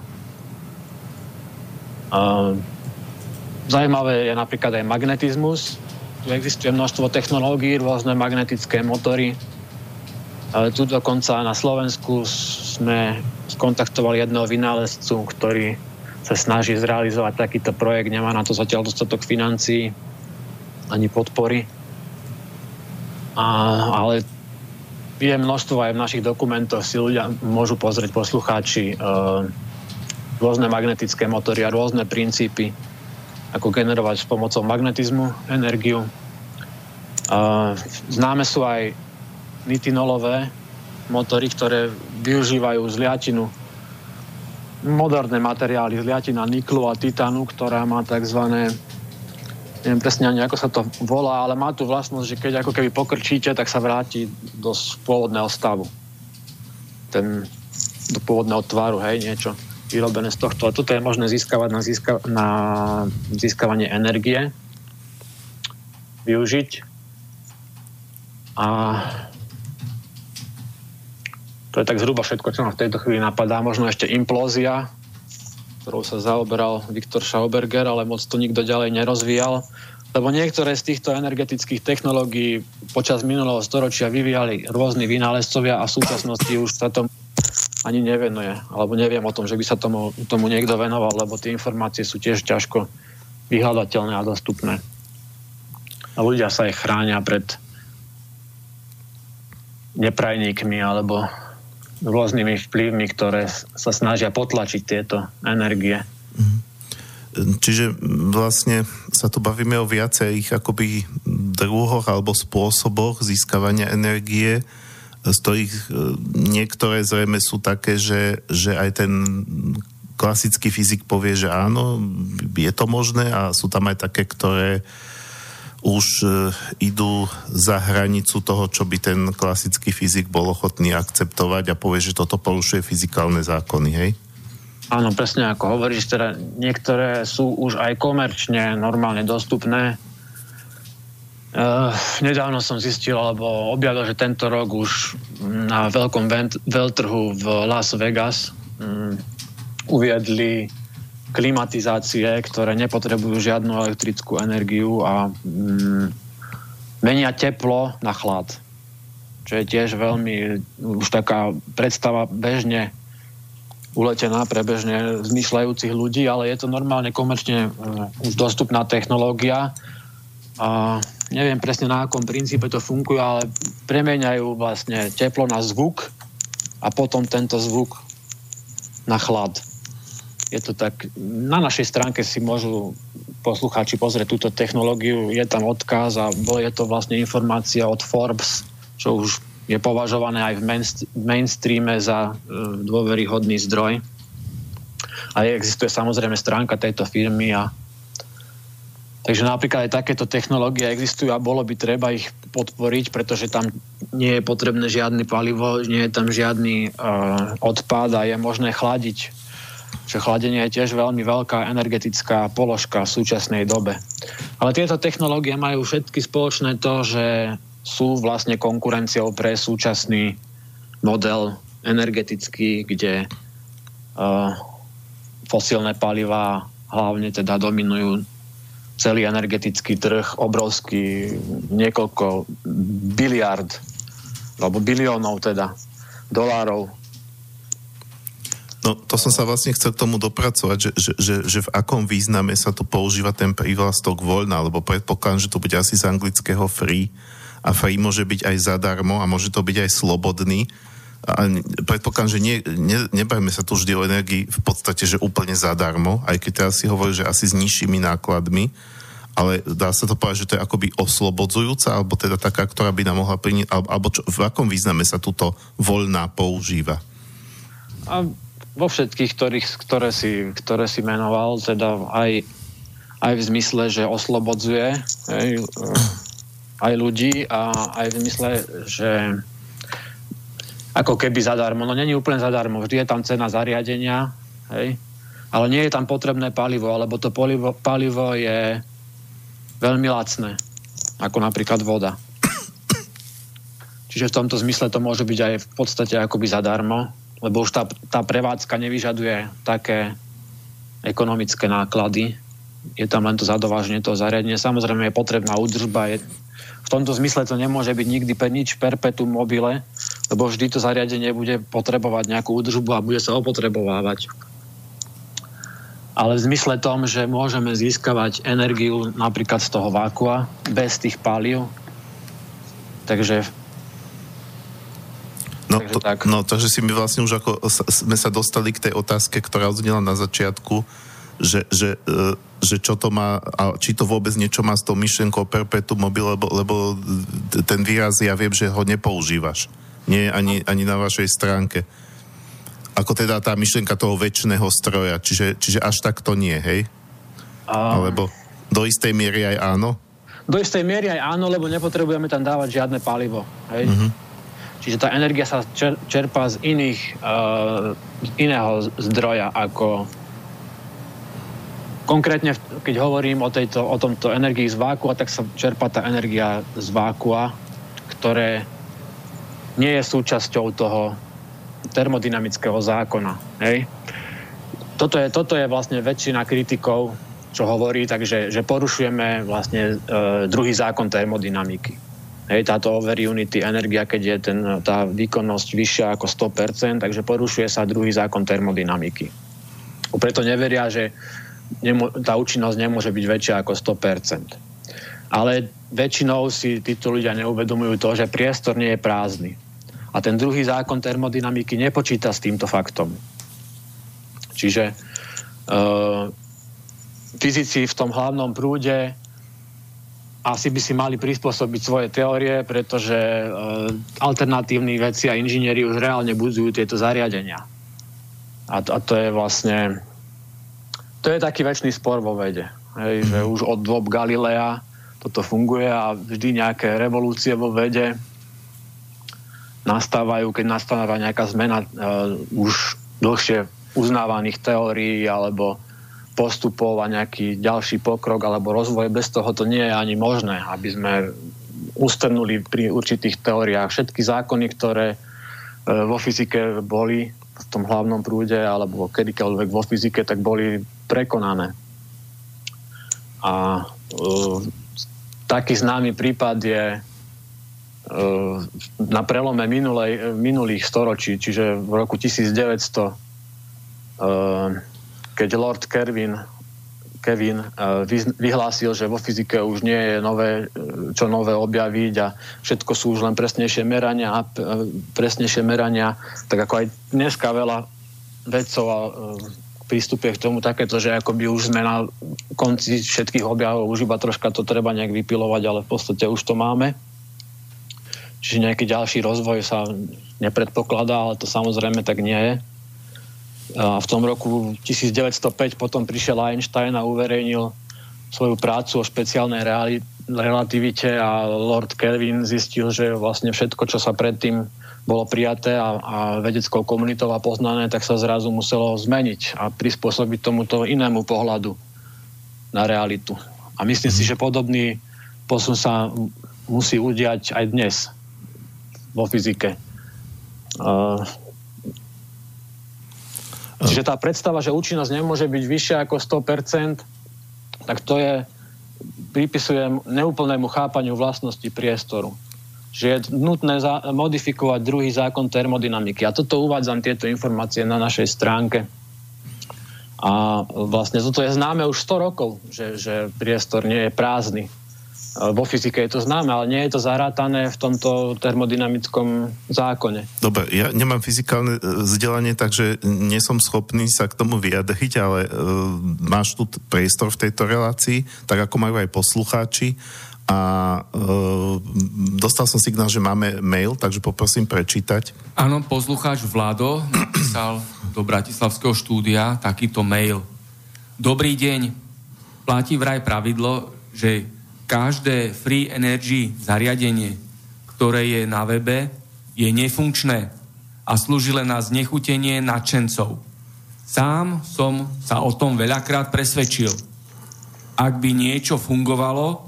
Zajímavé je napríklad aj magnetizmus. Tu existuje množstvo technológií, rôzne magnetické motory. Tu dokonca na Slovensku sme skontaktovali jedného vynálezcu, ktorý sa snaží zrealizovať takýto projekt, nemá na to zatiaľ dostatok financií ani podpory. A, ale je množstvo aj v našich dokumentoch, si ľudia môžu pozrieť, poslucháči, e, rôzne magnetické motory a rôzne princípy, ako generovať s pomocou magnetizmu energiu. E, známe sú aj nitinolové motory, ktoré využívajú zliatinu moderné materiály, zliatina niklu a titánu, ktorá má tzv neviem presne ani ako sa to volá, ale má tu vlastnosť, že keď ako keby pokrčíte, tak sa vráti do pôvodného stavu. Ten, do pôvodného tvaru, hej, niečo vyrobené z tohto. A toto je možné získavať na, získa- na získavanie energie, využiť. A to je tak zhruba všetko, čo ma v tejto chvíli napadá. Možno ešte implózia, ktorou sa zaoberal Viktor Schauberger, ale moc to nikto ďalej nerozvíjal. Lebo niektoré z týchto energetických technológií počas minulého storočia vyvíjali rôzni vynálezcovia a v súčasnosti už sa tomu ani nevenuje. Alebo neviem o tom, že by sa tomu, tomu niekto venoval, lebo tie informácie sú tiež ťažko vyhľadateľné a dostupné. A ľudia sa aj chránia pred neprajníkmi alebo rôznymi vplyvmi, ktoré sa snažia potlačiť tieto energie. Mhm. Čiže vlastne sa tu bavíme o viacerých akoby druhoch alebo spôsoboch získavania energie, z ktorých e, niektoré zrejme sú také, že, že aj ten klasický fyzik povie, že áno, je to možné a sú tam aj také, ktoré už e, idú za hranicu toho, čo by ten klasický fyzik bol ochotný akceptovať a povie, že toto porušuje fyzikálne zákony, hej? Áno, presne ako hovoríš, teda niektoré sú už aj komerčne normálne dostupné. Uh, nedávno som zistil, alebo objavil, že tento rok už na veľkom veľtrhu v Las Vegas um, uviedli klimatizácie, ktoré nepotrebujú žiadnu elektrickú energiu a um, menia teplo na chlad. Čo je tiež veľmi už taká predstava bežne uletená pre bežne zmyšľajúcich ľudí, ale je to normálne komerčne uh, už dostupná technológia a neviem presne na akom princípe to funguje, ale premeniajú vlastne teplo na zvuk a potom tento zvuk na chlad. Je to tak, na našej stránke si môžu poslucháči pozrieť túto technológiu, je tam odkaz a je to vlastne informácia od Forbes, čo už je považované aj v mainstreame za e, dôveryhodný zdroj. A existuje samozrejme stránka tejto firmy a Takže napríklad aj takéto technológie existujú a bolo by treba ich podporiť, pretože tam nie je potrebné žiadny palivo, nie je tam žiadny uh, odpad a je možné chladiť. Že chladenie je tiež veľmi veľká energetická položka v súčasnej dobe. Ale tieto technológie majú všetky spoločné to, že sú vlastne konkurenciou pre súčasný model energetický, kde uh, fosílne paliva hlavne teda dominujú celý energetický trh, obrovský, niekoľko biliard, alebo biliónov teda, dolárov. No, to som sa vlastne chcel k tomu dopracovať, že, že, že, že v akom význame sa tu používa ten prívlastok voľna, lebo predpokladám, že to bude asi z anglického free. A free môže byť aj zadarmo a môže to byť aj slobodný. A predpokladám, že nie, ne, nebajme sa tu vždy o energii v podstate, že úplne zadarmo, aj keď teraz si hovorí, že asi s nižšími nákladmi, ale dá sa to povedať, že to je akoby oslobodzujúca, alebo teda taká, ktorá by nám mohla priniesť, alebo čo, v akom význame sa túto voľná používa? A vo všetkých, ktorých, ktoré, si, ktoré si menoval, teda aj, aj v zmysle, že oslobodzuje aj, aj ľudí a aj v zmysle, že ako keby zadarmo. No není úplne zadarmo, vždy je tam cena zariadenia, hej? ale nie je tam potrebné palivo, alebo to palivo, palivo je veľmi lacné, ako napríklad voda. Čiže v tomto zmysle to môže byť aj v podstate akoby zadarmo, lebo už tá, tá prevádzka nevyžaduje také ekonomické náklady. Je tam len to zadováženie toho zariadenia. Samozrejme je potrebná údržba, je, v tomto zmysle to nemôže byť nikdy per nič perpetuum mobile, lebo vždy to zariadenie bude potrebovať nejakú údržbu a bude sa opotrebovávať. Ale v zmysle tom, že môžeme získavať energiu napríklad z toho vákua bez tých palív. Takže No, takže, to, tak. no, takže si my vlastne už ako sme sa dostali k tej otázke, ktorá odznela na začiatku, že, že, e, že čo to má, a či to vôbec niečo má s tou myšlenkou perpetuum mobile, lebo, lebo ten výraz ja viem, že ho nepoužívaš. Nie ani, ani na vašej stránke. Ako teda tá myšlienka toho väčšného stroja. Čiže, čiže až tak to nie, hej? A... Alebo do istej miery aj áno? Do istej miery aj áno, lebo nepotrebujeme tam dávať žiadne palivo. Hej? Uh-huh. Čiže tá energia sa čerpá z iných, uh, iného zdroja ako Konkrétne, keď hovorím o, tejto, o tomto energii z vákua, tak sa čerpa tá energia z vákua, ktoré nie je súčasťou toho termodynamického zákona. Hej? Toto, je, toto je vlastne väčšina kritikov, čo hovorí, takže že porušujeme vlastne e, druhý zákon termodynamiky. Hej, táto over unity energia, keď je ten, tá výkonnosť vyššia ako 100%, takže porušuje sa druhý zákon termodynamiky. Preto neveria, že nemo, tá účinnosť nemôže byť väčšia ako 100%. Ale väčšinou si títo ľudia neuvedomujú to, že priestor nie je prázdny. A ten druhý zákon termodynamiky nepočíta s týmto faktom. Čiže uh, fyzici v tom hlavnom prúde asi by si mali prispôsobiť svoje teórie, pretože uh, alternatívni vedci a inžinieri už reálne budzujú tieto zariadenia. A a to je vlastne to je taký väčší spor vo vede. Hej, že už od dôb Galilea toto funguje a vždy nejaké revolúcie vo vede nastávajú, keď nastáva nejaká zmena uh, už dlhšie uznávaných teórií alebo postupov a nejaký ďalší pokrok alebo rozvoj. Bez toho to nie je ani možné, aby sme ustrnuli pri určitých teóriách všetky zákony, ktoré e, vo fyzike boli v tom hlavnom prúde alebo kedykoľvek vo fyzike, tak boli prekonané. A uh, taký známy prípad je uh, na prelome minulej, minulých storočí, čiže v roku 1900, uh, keď Lord Kelvin, Kevin uh, vyhlásil, že vo fyzike už nie je nové, čo nové objaviť a všetko sú už len presnejšie merania a presnejšie merania, tak ako aj dneska veľa vedcov a prístupe k tomu takéto, že akoby už sme na konci všetkých objavov, už iba troška to treba nejak vypilovať, ale v podstate už to máme. Čiže nejaký ďalší rozvoj sa nepredpokladá, ale to samozrejme tak nie je. A v tom roku 1905 potom prišiel Einstein a uverejnil svoju prácu o špeciálnej relativite a Lord Kelvin zistil, že vlastne všetko, čo sa predtým bolo prijaté a, a vedeckou komunitou a poznané, tak sa zrazu muselo zmeniť a prispôsobiť tomuto inému pohľadu na realitu. A myslím si, mhm. že podobný posun sa musí udiať aj dnes vo fyzike. Uh, Čiže tá predstava, že účinnosť nemôže byť vyššia ako 100%, tak to je, pripisujem neúplnému chápaniu vlastnosti priestoru. Že je nutné za- modifikovať druhý zákon termodynamiky. A toto uvádzam tieto informácie na našej stránke. A vlastne toto je známe už 100 rokov, že, že priestor nie je prázdny vo fyzike je to známe, ale nie je to zarátané v tomto termodynamickom zákone. Dobre, ja nemám fyzikálne e, vzdelanie, takže nie som schopný sa k tomu vyjadriť, ale uh, máš tu priestor v tejto relácii, tak ako majú aj poslucháči. A uh, dostal som signál, že máme mail, takže poprosím prečítať. Áno, poslucháč Vlado napísal do Bratislavského štúdia takýto mail. Dobrý deň. Platí vraj pravidlo, že každé free energy zariadenie, ktoré je na webe, je nefunkčné a slúži len na znechutenie nadšencov. Sám som sa o tom veľakrát presvedčil. Ak by niečo fungovalo,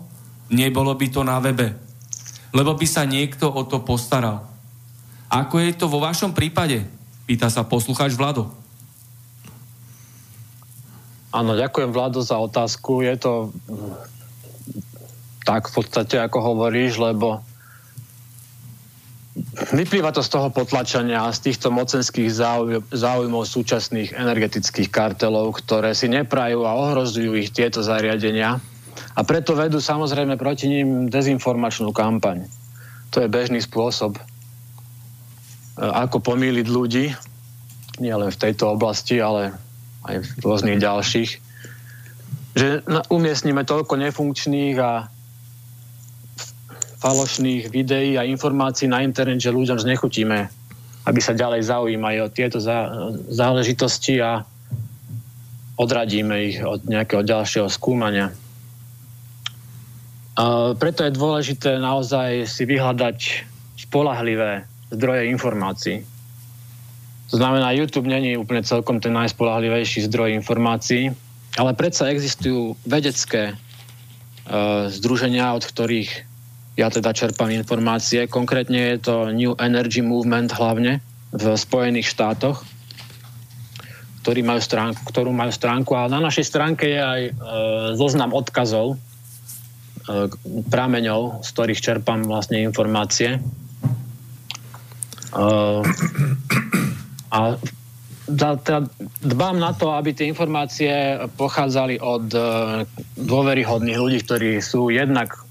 nebolo by to na webe. Lebo by sa niekto o to postaral. Ako je to vo vašom prípade? Pýta sa poslucháč Vlado. Áno, ďakujem Vlado za otázku. Je to tak v podstate, ako hovoríš, lebo vyplýva to z toho potlačania a z týchto mocenských záujmov súčasných energetických kartelov, ktoré si neprajú a ohrozujú ich tieto zariadenia a preto vedú samozrejme proti ním dezinformačnú kampaň. To je bežný spôsob, e, ako pomýliť ľudí, nie len v tejto oblasti, ale aj v rôznych ďalších, že umiestnime toľko nefunkčných a falošných videí a informácií na internet, že ľuďom znechutíme, aby sa ďalej zaujímali o tieto záležitosti a odradíme ich od nejakého ďalšieho skúmania. A preto je dôležité naozaj si vyhľadať spolahlivé zdroje informácií. To znamená, YouTube není úplne celkom ten najspolahlivejší zdroj informácií, ale predsa existujú vedecké uh, združenia, od ktorých ja teda čerpám informácie. Konkrétne je to New Energy Movement hlavne v Spojených štátoch, ktorý majú stránku, ktorú majú stránku a na našej stránke je aj e, zoznam odkazov, e, prameňov, z ktorých čerpám vlastne informácie. E, a teda dbám na to, aby tie informácie pochádzali od e, dôveryhodných ľudí, ktorí sú jednak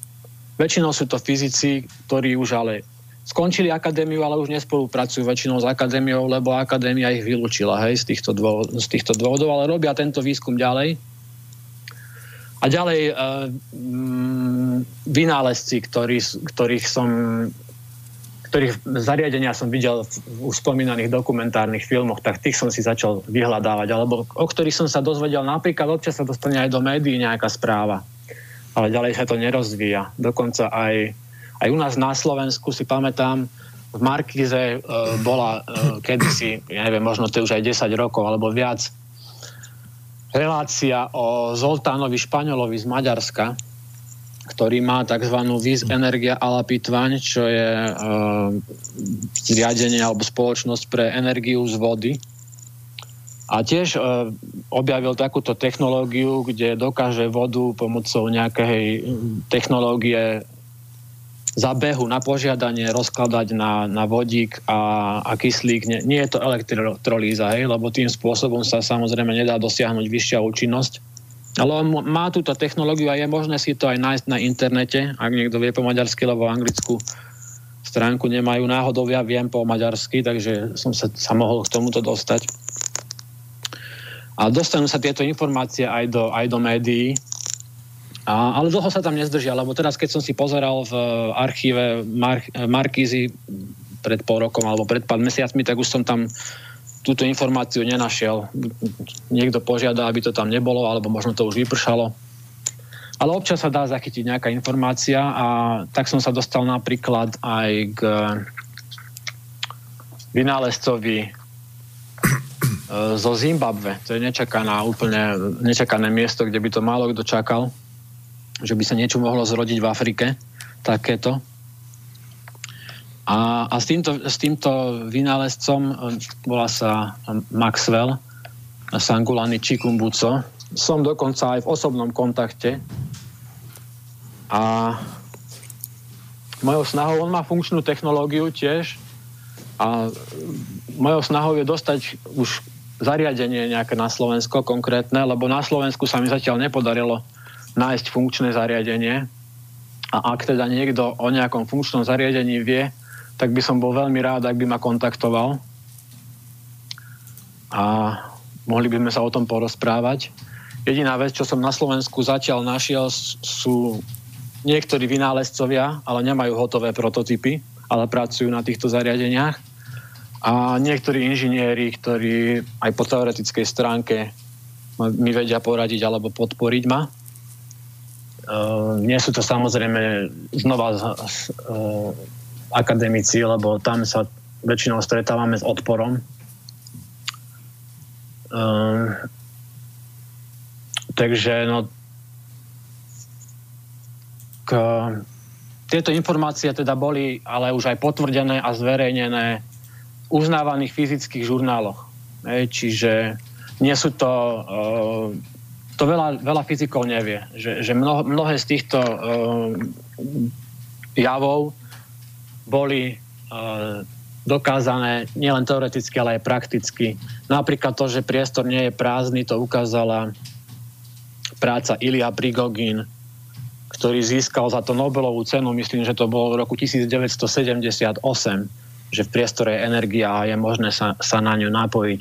Väčšinou sú to fyzici, ktorí už ale skončili akadémiu, ale už nespolupracujú väčšinou s akadémiou, lebo akadémia ich vylúčila hej, z, týchto dôvod, z týchto dôvodov, ale robia tento výskum ďalej. A ďalej e, mm, vynálezci, ktorý, ktorých som ktorých zariadenia som videl v už spomínaných dokumentárnych filmoch, tak tých som si začal vyhľadávať, alebo o ktorých som sa dozvedel napríklad, občas sa dostane aj do médií nejaká správa, ale ďalej sa to nerozvíja. Dokonca aj, aj u nás na Slovensku si pamätám, v Markize e, bola e, kedysi, ja neviem, možno to už aj 10 rokov alebo viac, relácia o Zoltánovi Špaňolovi z Maďarska, ktorý má tzv. Vis Energia ala Pitvaň, čo je e, zriadenie alebo spoločnosť pre energiu z vody. A tiež e, objavil takúto technológiu, kde dokáže vodu pomocou nejakej technológie zabehu na požiadanie rozkladať na, na vodík a, a kyslík. Nie, nie je to elektrolíza, hej, lebo tým spôsobom sa samozrejme nedá dosiahnuť vyššia účinnosť ale on má túto technológiu a je možné si to aj nájsť na internete, ak niekto vie po maďarsky, lebo v Anglicku stránku nemajú náhodou, ja viem po maďarsky, takže som sa, sa mohol k tomuto dostať. A dostanú sa tieto informácie aj do, aj do médií, a, ale dlho sa tam nezdržia, lebo teraz, keď som si pozeral v archíve Mar- Markízy pred pol rokom alebo pred pár mesiacmi, tak už som tam túto informáciu nenašiel. Niekto požiada, aby to tam nebolo, alebo možno to už vypršalo. Ale občas sa dá zachytiť nejaká informácia a tak som sa dostal napríklad aj k vynálezcovi zo Zimbabve. To je nečakaná, úplne nečakané miesto, kde by to málo kto čakal, že by sa niečo mohlo zrodiť v Afrike, takéto. A, a s, týmto, s týmto vynálezcom, e, volá sa Maxwell, Sangulani Chikumbuco, som dokonca aj v osobnom kontakte. A mojou snahou, on má funkčnú technológiu tiež a mojou snahou je dostať už zariadenie nejaké na Slovensko konkrétne, lebo na Slovensku sa mi zatiaľ nepodarilo nájsť funkčné zariadenie. A ak teda niekto o nejakom funkčnom zariadení vie, tak by som bol veľmi rád, ak by ma kontaktoval a mohli by sme sa o tom porozprávať. Jediná vec, čo som na Slovensku zatiaľ našiel, sú niektorí vynálezcovia, ale nemajú hotové prototypy, ale pracujú na týchto zariadeniach. A niektorí inžinieri, ktorí aj po teoretickej stránke mi vedia poradiť alebo podporiť ma. Uh, nie sú to samozrejme znova uh, akademici, lebo tam sa väčšinou stretávame s odporom. Um, takže no, k, tieto informácie teda boli ale už aj potvrdené a zverejnené uznávaných fyzických žurnáloch. Hej, čiže nie sú to... Uh, to veľa, veľa fyzikov nevie, že, že mnoho, mnohé z týchto uh, javov boli uh, dokázané nielen teoreticky, ale aj prakticky. Napríklad to, že priestor nie je prázdny, to ukázala práca Ilia Prigogin, ktorý získal za to Nobelovú cenu, myslím, že to bolo v roku 1978, že v priestore je energia a je možné sa, sa na ňu napojiť.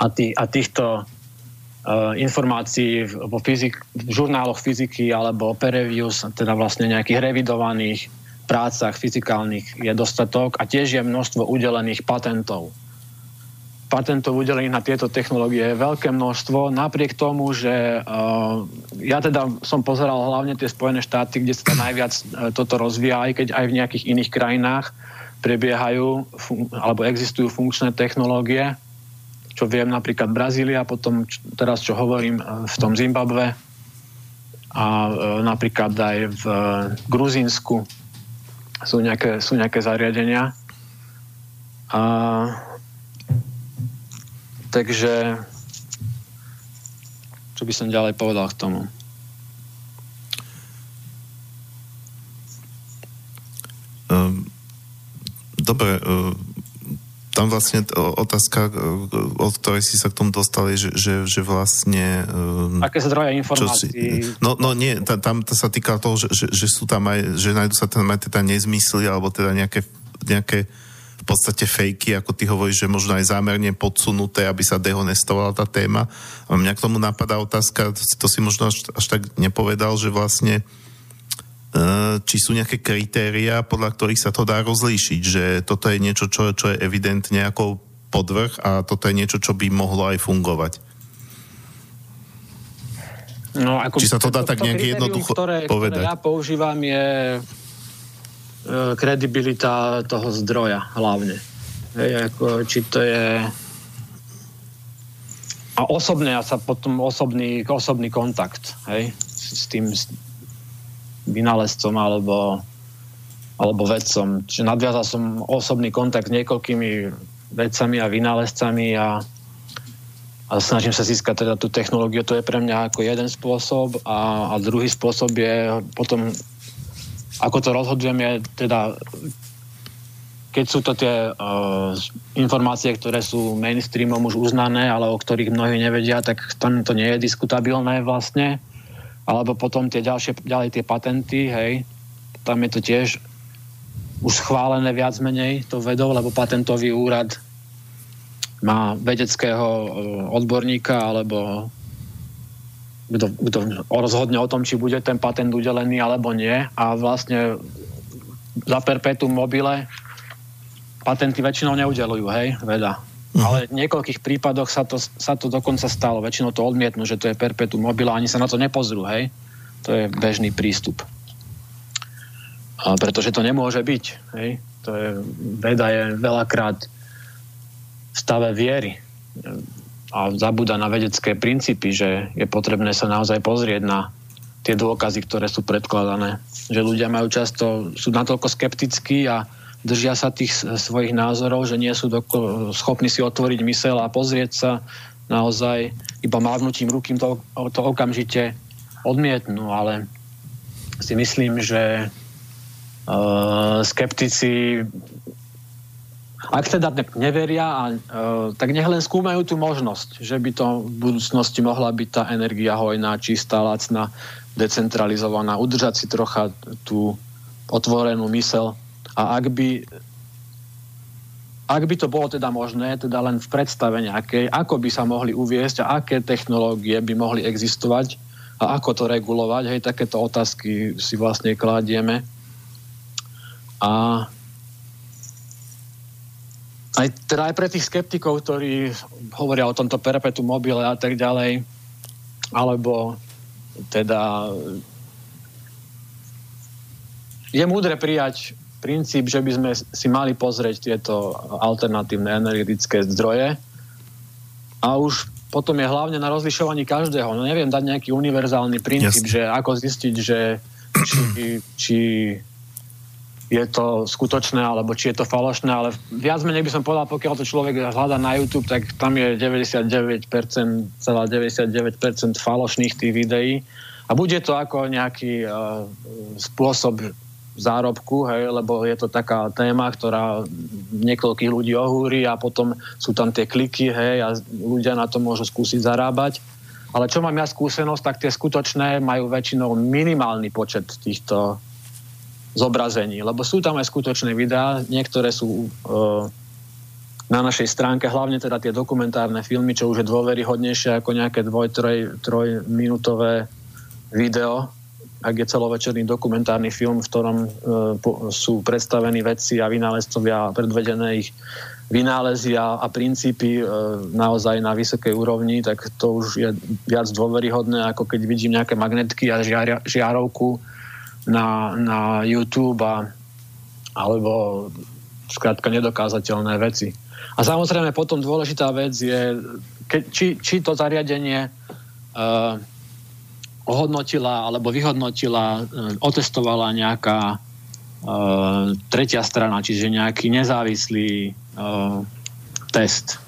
A, tý, a týchto uh, informácií vo fyzik, v žurnáloch fyziky alebo peer reviews, teda vlastne nejakých revidovaných prácach fyzikálnych je dostatok a tiež je množstvo udelených patentov. Patentov udelených na tieto technológie je veľké množstvo, napriek tomu, že uh, ja teda som pozeral hlavne tie Spojené štáty, kde sa najviac uh, toto rozvíja, aj keď aj v nejakých iných krajinách prebiehajú alebo existujú funkčné technológie, čo viem napríklad Brazília, potom č- teraz čo hovorím uh, v tom Zimbabve a uh, napríklad aj v uh, Gruzínsku sú nejaké, sú nejaké zariadenia. A, takže čo by som ďalej povedal k tomu? Um, dobre, uh, tam vlastne otázka, e, od ktorej si sa k tomu dostali, že, že, že vlastne... Um, Aké zdroje informácií? Si, no, no nie, tam, to sa týka toho, že, že, že sú tam aj, že nájdú sa tam aj teda nezmysly, alebo teda nejaké nejaké v podstate fejky, ako ty hovoríš, že možno aj zámerne podsunuté, aby sa dehonestovala tá téma. A mňa k tomu napadá otázka, to si možno až, až tak nepovedal, že vlastne e, či sú nejaké kritéria, podľa ktorých sa to dá rozlíšiť, že toto je niečo, čo, čo je evidentne ako podvrh a toto je niečo, čo by mohlo aj fungovať. No, ako Či sa to dá to, tak nejak jednoducho ktoré, povedať? Ktoré ja používam je E, kredibilita toho zdroja hlavne. Hej, ako, či to je a osobne, a sa potom osobný, osobný kontakt hej, s tým vynálezcom alebo, alebo vedcom. Čiže nadviazal som osobný kontakt s niekoľkými vedcami a vynálezcami a, a snažím sa získať teda tú technológiu. To je pre mňa ako jeden spôsob a, a druhý spôsob je potom ako to rozhodujem je teda, keď sú to tie uh, informácie, ktoré sú mainstreamom už uznané, ale o ktorých mnohí nevedia, tak tam to nie je diskutabilné vlastne. Alebo potom tie ďalšie, ďalej tie patenty, hej, tam je to tiež už schválené viac menej to vedou, lebo patentový úrad má vedeckého uh, odborníka alebo kto, kto rozhodne o tom, či bude ten patent udelený alebo nie. A vlastne za perpetuum mobile patenty väčšinou neudelujú, hej, veda. Uh-huh. Ale v niekoľkých prípadoch sa to, sa to dokonca stalo. Väčšinou to odmietnú, že to je perpetuum mobile, ani sa na to nepozrú, hej. To je bežný prístup. A pretože to nemôže byť, hej. To je, veda je veľakrát v stave viery a zabúda na vedecké princípy, že je potrebné sa naozaj pozrieť na tie dôkazy, ktoré sú predkladané. Že ľudia majú často, sú natoľko skeptickí a držia sa tých svojich názorov, že nie sú doko- schopní si otvoriť mysel a pozrieť sa naozaj iba mávnutím rukým to, to okamžite odmietnú, ale si myslím, že uh, skeptici ak teda neveria, a, e, tak nech len skúmajú tú možnosť, že by to v budúcnosti mohla byť tá energia hojná, čistá, lacná, decentralizovaná, udržať si trocha tú otvorenú mysel. A ak by, ak by to bolo teda možné, teda len v predstave nejakej, ako by sa mohli uviesť a aké technológie by mohli existovať a ako to regulovať, hej, takéto otázky si vlastne kladieme. A aj, teda aj pre tých skeptikov, ktorí hovoria o tomto perpetu mobile a tak ďalej, alebo teda je múdre prijať princíp, že by sme si mali pozrieť tieto alternatívne energetické zdroje a už potom je hlavne na rozlišovaní každého. No neviem dať nejaký univerzálny princíp, Jasne. že ako zistiť, že či, či je to skutočné, alebo či je to falošné, ale viac menej by som povedal, pokiaľ to človek hľadá na YouTube, tak tam je 99%, celá 99% falošných tých videí. A bude to ako nejaký uh, spôsob zárobku, hej, lebo je to taká téma, ktorá niekoľkých ľudí ohúri a potom sú tam tie kliky hej, a ľudia na to môžu skúsiť zarábať. Ale čo mám ja skúsenosť, tak tie skutočné majú väčšinou minimálny počet týchto zobrazení, lebo sú tam aj skutočné videá, niektoré sú uh, na našej stránke, hlavne teda tie dokumentárne filmy, čo už je dôveryhodnejšie ako nejaké dvoj, troj, trojminútové video, ak je celovečerný dokumentárny film, v ktorom uh, po, sú predstavení vedci a vynálezcovia predvedené ich vynálezy a, a princípy uh, naozaj na vysokej úrovni, tak to už je viac dôveryhodné, ako keď vidím nejaké magnetky a žiar, žiarovku na, na YouTube a, alebo skrátka nedokázateľné veci. A samozrejme potom dôležitá vec je, ke, či, či to zariadenie uh, ohodnotila alebo vyhodnotila, uh, otestovala nejaká uh, tretia strana, čiže nejaký nezávislý uh, test.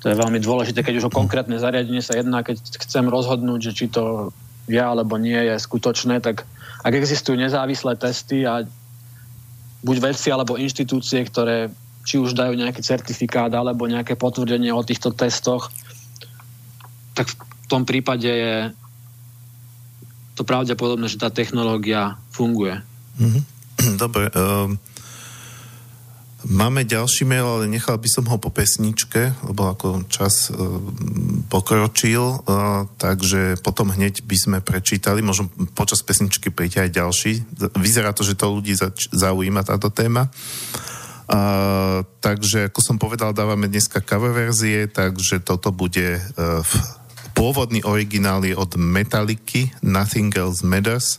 To je veľmi dôležité, keď už o konkrétne zariadenie sa jedná, keď chcem rozhodnúť, že či to je alebo nie je skutočné, tak ak existujú nezávislé testy a buď vedci alebo inštitúcie, ktoré či už dajú nejaký certifikát alebo nejaké potvrdenie o týchto testoch, tak v tom prípade je to pravdepodobné, že tá technológia funguje. Mm-hmm. Dobre. Um, Máme ďalší mail, ale nechal by som ho po pesničke, lebo ako čas uh, pokročil, uh, takže potom hneď by sme prečítali, možno počas pesničky príde aj ďalší. Vyzerá to, že to ľudí zač- zaujíma táto téma. Uh, takže, ako som povedal, dávame dneska cover verzie, takže toto bude v pôvodný originál je od Metallicy Nothing Else Matters.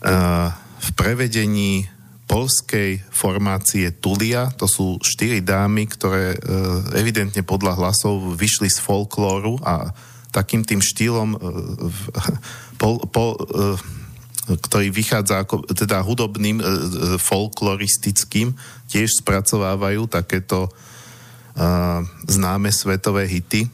Uh, v prevedení polskej formácie Tulia. To sú štyri dámy, ktoré e, evidentne podľa hlasov vyšli z folklóru a takým tým štýlom, e, pol, pol, e, ktorý vychádza ako, teda hudobným, folkloristickým, tiež spracovávajú takéto známe svetové hity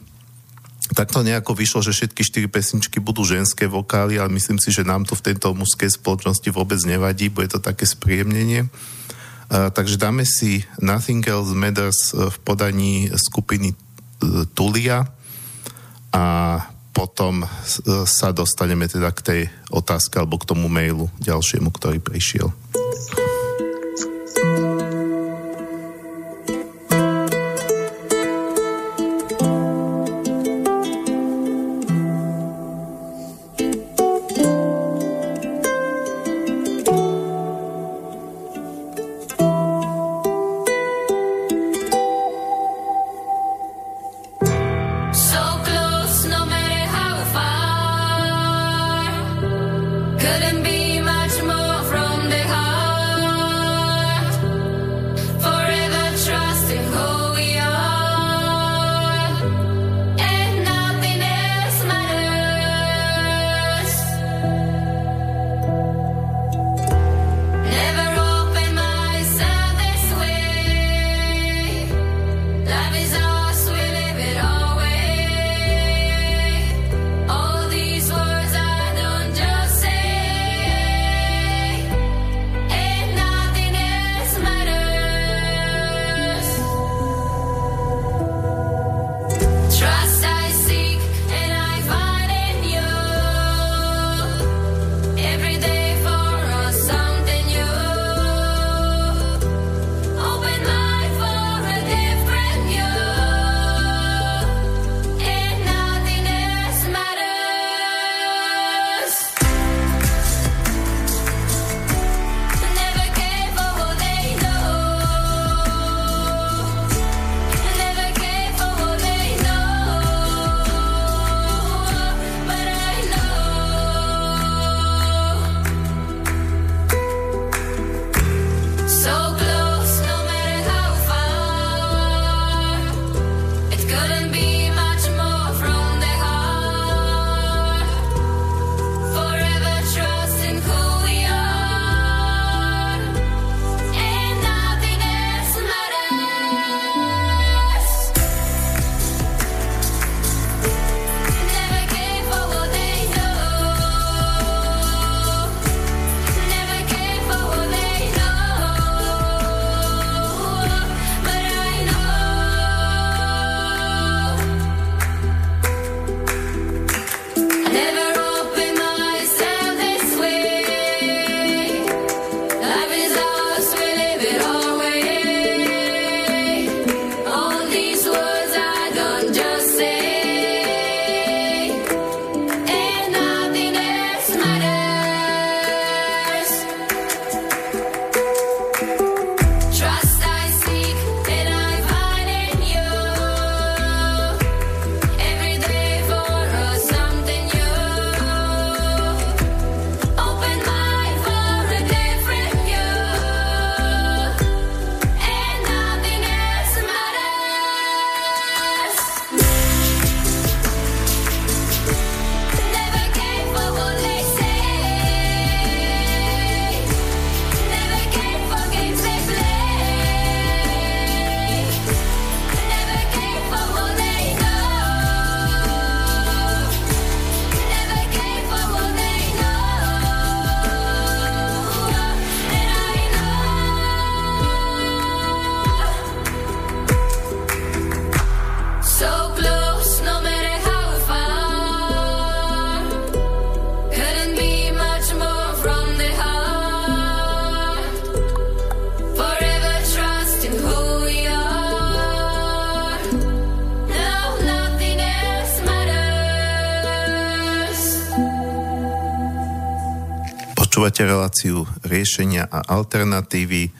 tak to nejako vyšlo, že všetky štyri pesničky budú ženské vokály, ale myslím si, že nám to v tejto mužskej spoločnosti vôbec nevadí, bude to také spríjemnenie. Uh, takže dáme si Nothing Else Matters e, v podaní skupiny uh, Tulia a potom uh, sa dostaneme teda k tej otázke alebo k tomu mailu ďalšiemu, ktorý prišiel. Reláciu riešenia a alternatívy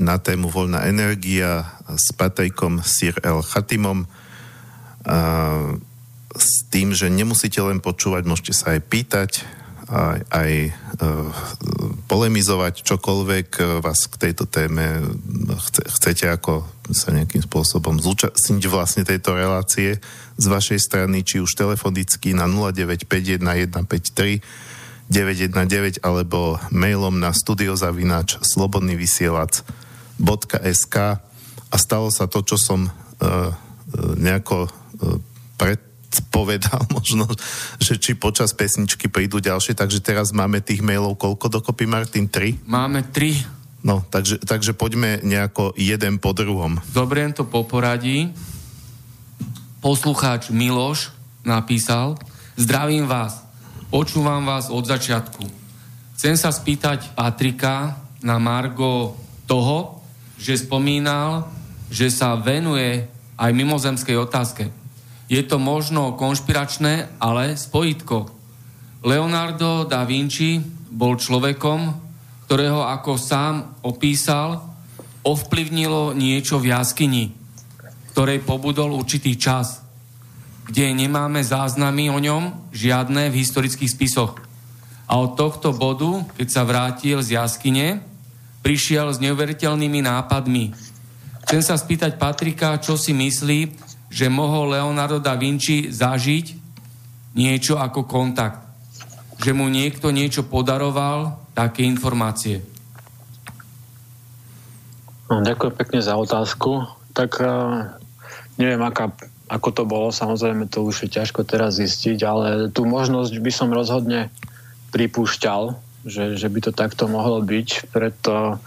na tému voľná energia s Patrikom Sir L. Chatimom. A s tým, že nemusíte len počúvať, môžete sa aj pýtať, aj, aj e, polemizovať čokoľvek e, vás k tejto téme chce, chcete ako sa nejakým spôsobom zúčastniť vlastne tejto relácie z vašej strany, či už telefonicky na 0951 919 alebo mailom na studiozavináč slobodnyvysielac.sk a stalo sa to, čo som uh, nejako uh, pred povedal možno, že či počas pesničky prídu ďalšie, takže teraz máme tých mailov koľko dokopy, Martin? Tri? Máme tri. No, takže, takže poďme nejako jeden po druhom. Zobriem to po poradí. Poslucháč Miloš napísal Zdravím vás, počúvam vás od začiatku. Chcem sa spýtať Patrika na Margo toho, že spomínal, že sa venuje aj mimozemskej otázke. Je to možno konšpiračné, ale spojitko. Leonardo da Vinci bol človekom, ktorého, ako sám opísal, ovplyvnilo niečo v jaskyni, ktorej pobudol určitý čas, kde nemáme záznamy o ňom, žiadne v historických spisoch. A od tohto bodu, keď sa vrátil z jaskyne, prišiel s neuveriteľnými nápadmi. Chcem sa spýtať Patrika, čo si myslí, že mohol Leonardo da Vinci zažiť niečo ako kontakt. Že mu niekto niečo podaroval, také informácie. No, ďakujem pekne za otázku. Tak uh, neviem, aká, ako to bolo, samozrejme to už je ťažko teraz zistiť, ale tú možnosť by som rozhodne pripúšťal, že, že by to takto mohlo byť, preto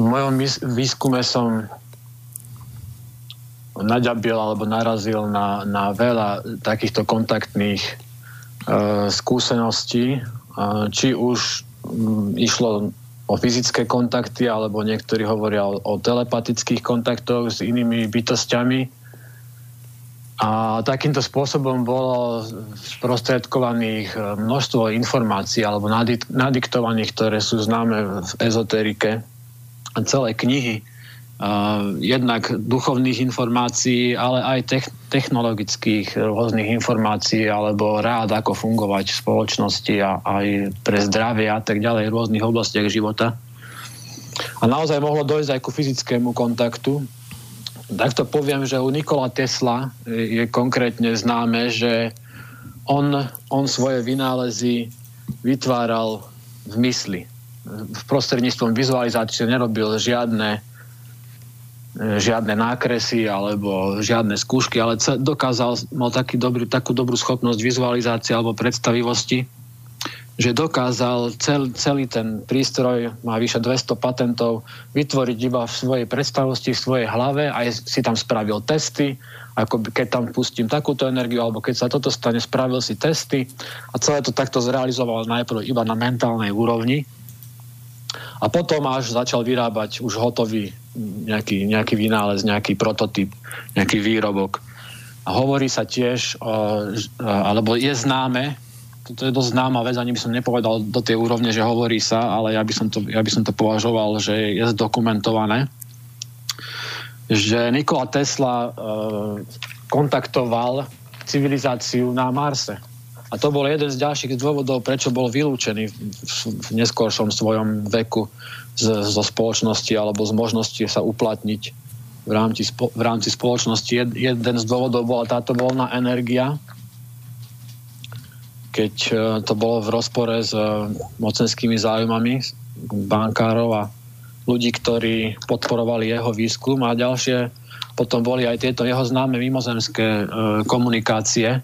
v mojom výskume som naďabil alebo narazil na, na veľa takýchto kontaktných e, skúseností, e, či už m, išlo o fyzické kontakty, alebo niektorí hovoria o, o telepatických kontaktoch s inými bytostiami. A takýmto spôsobom bolo sprostredkovaných e, množstvo informácií alebo nadiktovaných, ktoré sú známe v ezoterike. Celé knihy jednak duchovných informácií, ale aj technologických rôznych informácií alebo rád, ako fungovať v spoločnosti a aj pre zdravie a tak ďalej v rôznych oblastiach života. A naozaj mohlo dojsť aj ku fyzickému kontaktu. Takto poviem, že u Nikola Tesla je konkrétne známe, že on, on svoje vynálezy vytváral v mysli. V prostredníctvom vizualizácie nerobil žiadne žiadne nákresy alebo žiadne skúšky, ale dokázal, mal taký dobrý, takú dobrú schopnosť vizualizácie alebo predstavivosti, že dokázal cel, celý ten prístroj, má vyše 200 patentov, vytvoriť iba v svojej predstavosti, v svojej hlave, aj si tam spravil testy, ako keď tam pustím takúto energiu, alebo keď sa toto stane, spravil si testy a celé to takto zrealizoval najprv iba na mentálnej úrovni, a potom až začal vyrábať už hotový nejaký, nejaký vynález, nejaký prototyp, nejaký výrobok. A hovorí sa tiež, alebo je známe, to je dosť známa vec, ani by som nepovedal do tej úrovne, že hovorí sa, ale ja by som to, ja by som to považoval, že je zdokumentované, že Nikola Tesla e, kontaktoval civilizáciu na Marse a to bol jeden z ďalších dôvodov, prečo bol vylúčený v neskôršom svojom veku z, zo spoločnosti alebo z možnosti sa uplatniť v rámci, v rámci spoločnosti. Jed, jeden z dôvodov bola táto voľná energia, keď e, to bolo v rozpore s e, mocenskými záujmami bankárov a ľudí, ktorí podporovali jeho výskum. A ďalšie potom boli aj tieto jeho známe mimozemské e, komunikácie,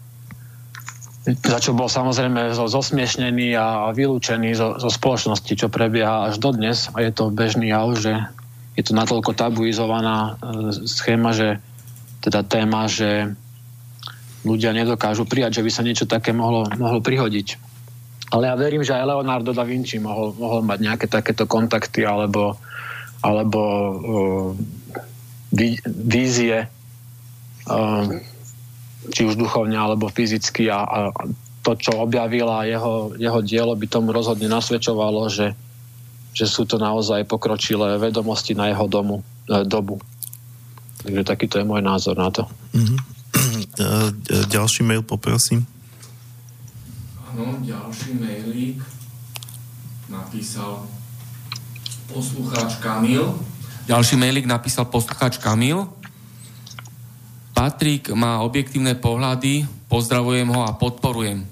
za čo bol samozrejme zosmiešnený a vylúčený zo, zo spoločnosti, čo prebieha až dodnes a je to bežný jav, že je to natoľko tabuizovaná schéma, že teda téma, že ľudia nedokážu prijať, že by sa niečo také mohlo, mohlo prihodiť. Ale ja verím, že aj Leonardo da Vinci mohol, mohol mať nejaké takéto kontakty alebo, alebo uh, vízie uh, či už duchovne alebo fyzicky a, a to, čo objavila jeho, jeho dielo, by tomu rozhodne nasvedčovalo, že, že sú to naozaj pokročilé vedomosti na jeho domu, e, dobu. Takže takýto je môj názor na to. Mm-hmm. Ďalší mail poprosím. Áno, ďalší mailík napísal poslucháč Kamil. Ďalší mailík napísal poslucháč Kamil. Patrik má objektívne pohľady, pozdravujem ho a podporujem.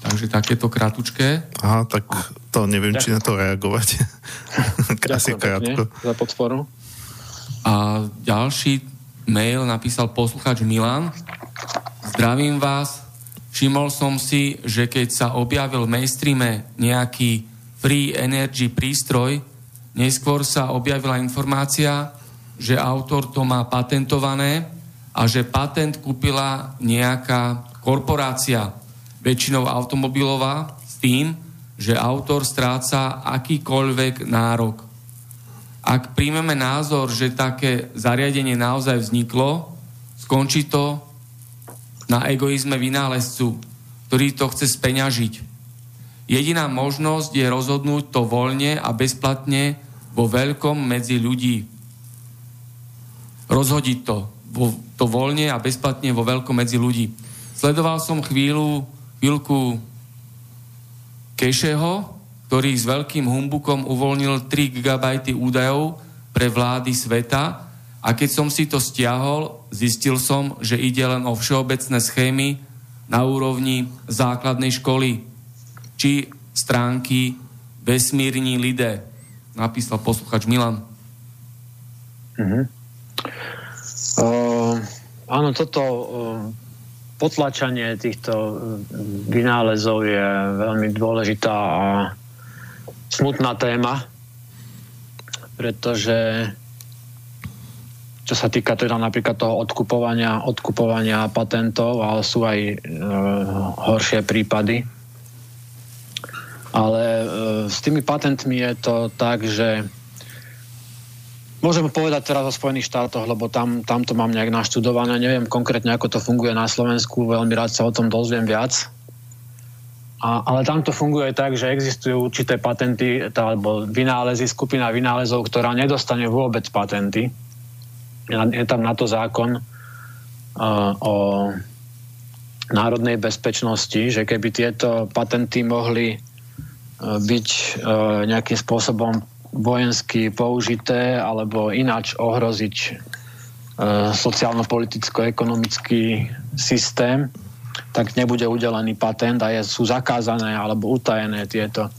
Takže takéto kratučké. Aha, tak to neviem, či na to reagovať. Asi krátko. za podporu. A ďalší mail napísal posluchač Milan. Zdravím vás. Všimol som si, že keď sa objavil v mainstreame nejaký free energy prístroj, neskôr sa objavila informácia, že autor to má patentované a že patent kúpila nejaká korporácia väčšinou automobilová, s tým, že autor stráca akýkoľvek nárok. Ak príjmeme názor, že také zariadenie naozaj vzniklo, skončí to na egoizme vynálezcu, ktorý to chce speňažiť. Jediná možnosť je rozhodnúť to voľne a bezplatne vo veľkom medzi ľudí. Rozhodiť to, to voľne a bezplatne vo veľkom medzi ľudí. Sledoval som chvíľu Vilku Kešeho, ktorý s veľkým humbukom uvoľnil 3 GB údajov pre vlády sveta a keď som si to stiahol, zistil som, že ide len o všeobecné schémy na úrovni základnej školy či stránky vesmírní lidé, napísal posluchač Milan. Uh-huh. Uh, áno, toto uh, potlačanie týchto eh, vynálezov je veľmi dôležitá a smutná téma, pretože čo sa týka teda napríklad toho odkupovania, odkupovania patentov, ale sú aj e, horšie prípady. Ale e, s tými patentmi je to tak, že Môžem povedať teraz o Spojených štátoch, lebo tam, tam to mám nejak naštudované. Neviem konkrétne, ako to funguje na Slovensku. Veľmi rád sa o tom dozviem viac. A, ale tam to funguje tak, že existujú určité patenty alebo vynálezy, skupina vynálezov, ktorá nedostane vôbec patenty. Je tam na to zákon uh, o národnej bezpečnosti, že keby tieto patenty mohli uh, byť uh, nejakým spôsobom vojensky použité alebo ináč ohroziť e, sociálno-politicko-ekonomický systém, tak nebude udelený patent a je, sú zakázané alebo utajené tieto,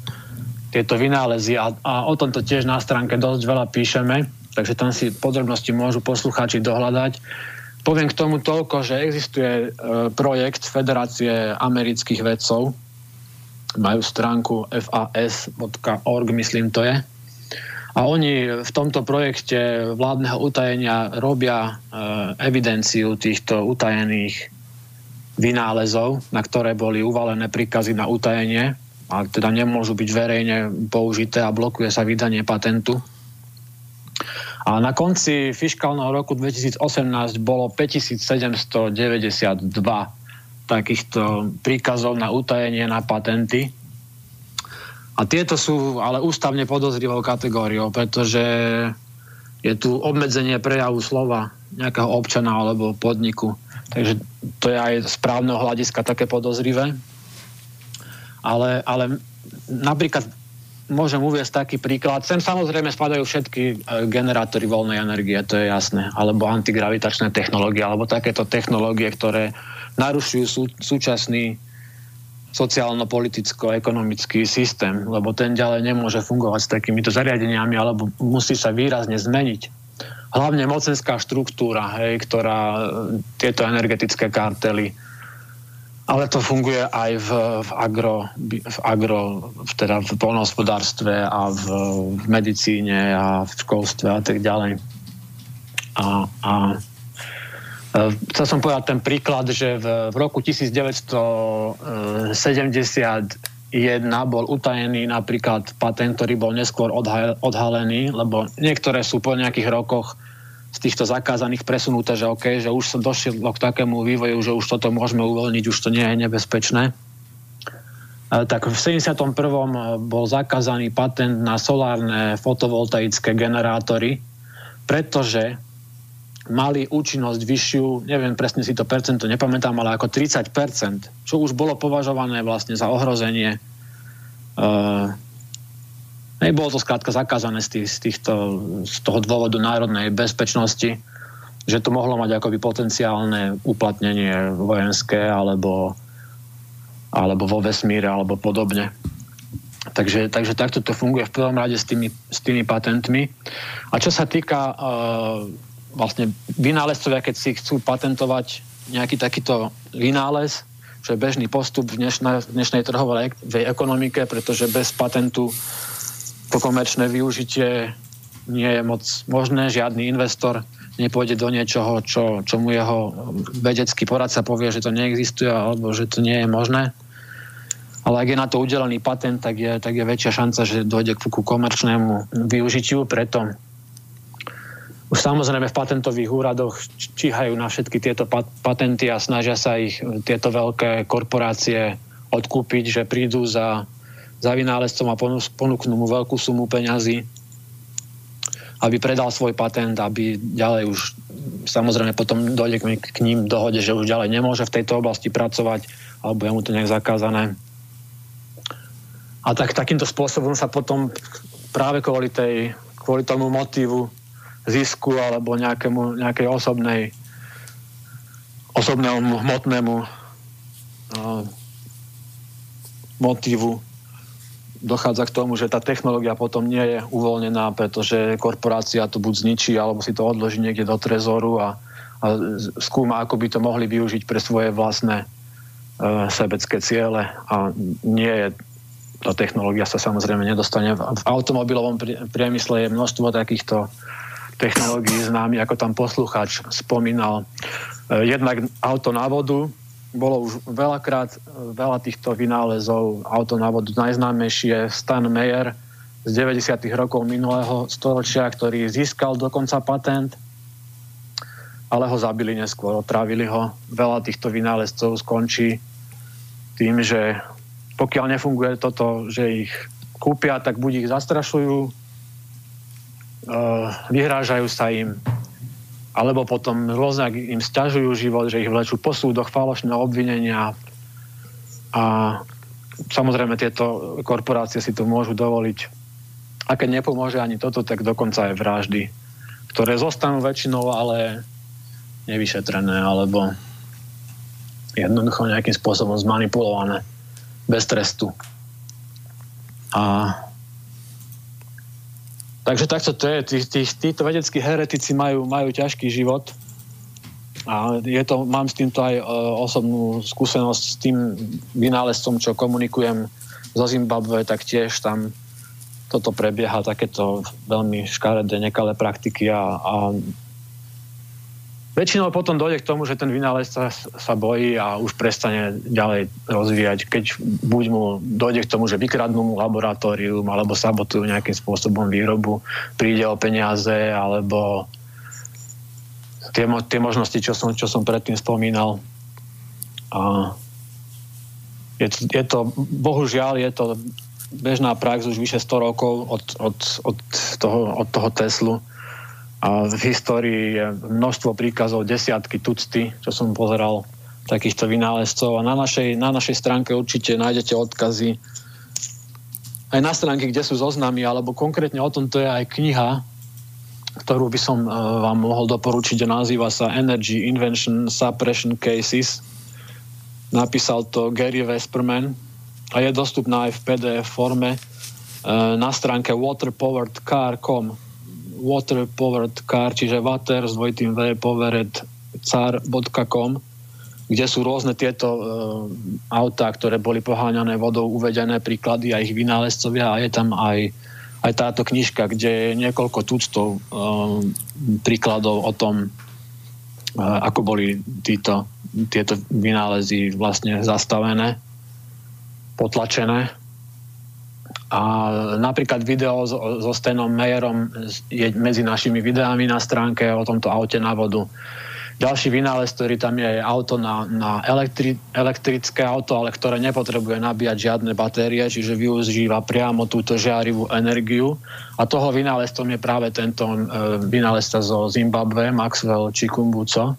tieto vynálezy. A, a o tomto tiež na stránke dosť veľa píšeme, takže tam si podrobnosti môžu poslucháči dohľadať. Poviem k tomu toľko, že existuje e, projekt Federácie amerických vedcov, majú stránku fas.org, myslím to je, a oni v tomto projekte vládneho utajenia robia e, evidenciu týchto utajených vynálezov, na ktoré boli uvalené príkazy na utajenie a teda nemôžu byť verejne použité a blokuje sa vydanie patentu. A na konci fiskálneho roku 2018 bolo 5792 takýchto príkazov na utajenie na patenty a tieto sú ale ústavne podozrivou kategóriou, pretože je tu obmedzenie prejavu slova nejakého občana alebo podniku. Takže to je aj z právneho hľadiska také podozrivé. Ale, ale napríklad môžem uviesť taký príklad. Sem samozrejme spadajú všetky e, generátory voľnej energie, to je jasné. Alebo antigravitačné technológie, alebo takéto technológie, ktoré narušujú sú, súčasný sociálno-politicko-ekonomický systém, lebo ten ďalej nemôže fungovať s takýmito zariadeniami, alebo musí sa výrazne zmeniť. Hlavne mocenská štruktúra, hej, ktorá e, tieto energetické kartely ale to funguje aj v, v agro, v agro teda v polnohospodárstve a v, v medicíne a v školstve a tak ďalej. A, a Eh, chcel som povedať ten príklad, že v, v roku 1971 bol utajený napríklad patent, ktorý bol neskôr odhalený, lebo niektoré sú po nejakých rokoch z týchto zakázaných presunuté, že OK, že už sa došlo k takému vývoju, že už toto môžeme uvoľniť, už to nie je nebezpečné. tak v 71. bol zakázaný patent na solárne fotovoltaické generátory, pretože mali účinnosť vyššiu, neviem presne si to percento, nepamätám, ale ako 30%, čo už bolo považované vlastne za ohrozenie. Uh, nebolo to skrátka zakázané z, tých, z, týchto, z toho dôvodu národnej bezpečnosti, že to mohlo mať akoby potenciálne uplatnenie vojenské alebo alebo vo vesmíre, alebo podobne. Takže, takže takto to funguje v prvom rade s tými, s tými patentmi. A čo sa týka uh, vlastne vynálezcovia, keď si chcú patentovať nejaký takýto vynález, čo je bežný postup v dnešnej, dnešnej trhovej ekonomike, pretože bez patentu to komerčné využitie nie je moc možné. Žiadny investor nepôjde do niečoho, čo, čo mu jeho vedecký poradca povie, že to neexistuje alebo že to nie je možné. Ale ak je na to udelený patent, tak je, tak je väčšia šanca, že dojde k komerčnému využitiu. Preto už samozrejme v patentových úradoch číhajú na všetky tieto patenty a snažia sa ich tieto veľké korporácie odkúpiť, že prídu za, za vynálezcom a ponúknú mu veľkú sumu peňazí aby predal svoj patent, aby ďalej už samozrejme potom dojde k ním dohode, že už ďalej nemôže v tejto oblasti pracovať, alebo je mu to nejak zakázané. A tak takýmto spôsobom sa potom práve kvôli, tej, kvôli tomu motívu zisku alebo nejakému, nejakej osobnej osobnému hmotnému uh, motívu dochádza k tomu, že tá technológia potom nie je uvoľnená, pretože korporácia to buď zničí, alebo si to odloží niekde do trezoru a, a skúma, ako by to mohli využiť pre svoje vlastné e, sebecké ciele a nie je tá technológia sa samozrejme nedostane. V automobilovom priemysle je množstvo takýchto technológií známy, ako tam poslucháč spomínal. E, jednak auto na vodu, bolo už veľakrát veľa týchto vynálezov autonávodu. Najznámejší je Stan Meyer z 90. rokov minulého storočia, ktorý získal dokonca patent, ale ho zabili neskôr, otrávili ho. Veľa týchto vynálezcov skončí tým, že pokiaľ nefunguje toto, že ich kúpia, tak buď ich zastrašujú, vyhrážajú sa im, alebo potom rôzne im stiažujú život, že ich vlečú po súdoch, falošné obvinenia a samozrejme tieto korporácie si to môžu dovoliť. A keď nepomôže ani toto, tak dokonca aj vraždy, ktoré zostanú väčšinou ale nevyšetrené alebo jednoducho nejakým spôsobom zmanipulované bez trestu. A Takže takto to je. Tí, tí, títo vedeckí heretici majú, majú ťažký život. A je to, mám s týmto aj e, osobnú skúsenosť s tým vynálezcom, čo komunikujem zo Zimbabwe, tak tiež tam toto prebieha, takéto veľmi škaredé, nekalé praktiky a, a Väčšinou potom dojde k tomu, že ten vynálezca sa bojí a už prestane ďalej rozvíjať. Keď buď mu dojde k tomu, že vykradnú mu laboratórium alebo sabotujú nejakým spôsobom výrobu, príde o peniaze alebo tie, tie možnosti, čo som, čo som predtým spomínal. A je, je to, bohužiaľ, je to bežná prax už vyše 100 rokov od, od, od, toho, od toho Teslu a v histórii je množstvo príkazov, desiatky, tucty, čo som pozeral takýchto vynálezcov. A na našej, na našej stránke určite nájdete odkazy aj na stránky, kde sú zoznamy, alebo konkrétne o tomto je aj kniha, ktorú by som uh, vám mohol doporučiť. Nazýva sa Energy Invention Suppression Cases. Napísal to Gary Vesperman a je dostupná aj v PDF forme uh, na stránke waterpoweredcar.com water powered car, čiže water s dvojitým V powered car.com, kde sú rôzne tieto e, autá, ktoré boli poháňané vodou, uvedené príklady a ich vynálezcovia a je tam aj, aj táto knižka, kde je niekoľko tuctov e, príkladov o tom, e, ako boli títo, tieto vynálezy vlastne zastavené, potlačené a napríklad video so, so Stenom Meyerom je medzi našimi videami na stránke o tomto aute na vodu. Ďalší vynález, ktorý tam je, je auto na, na elektri, elektrické auto, ale ktoré nepotrebuje nabíjať žiadne batérie, čiže využíva priamo túto žiarivú energiu. A toho vynálezcom je práve tento e, vynálezca zo Zimbabwe, Maxwell Chikumbuco.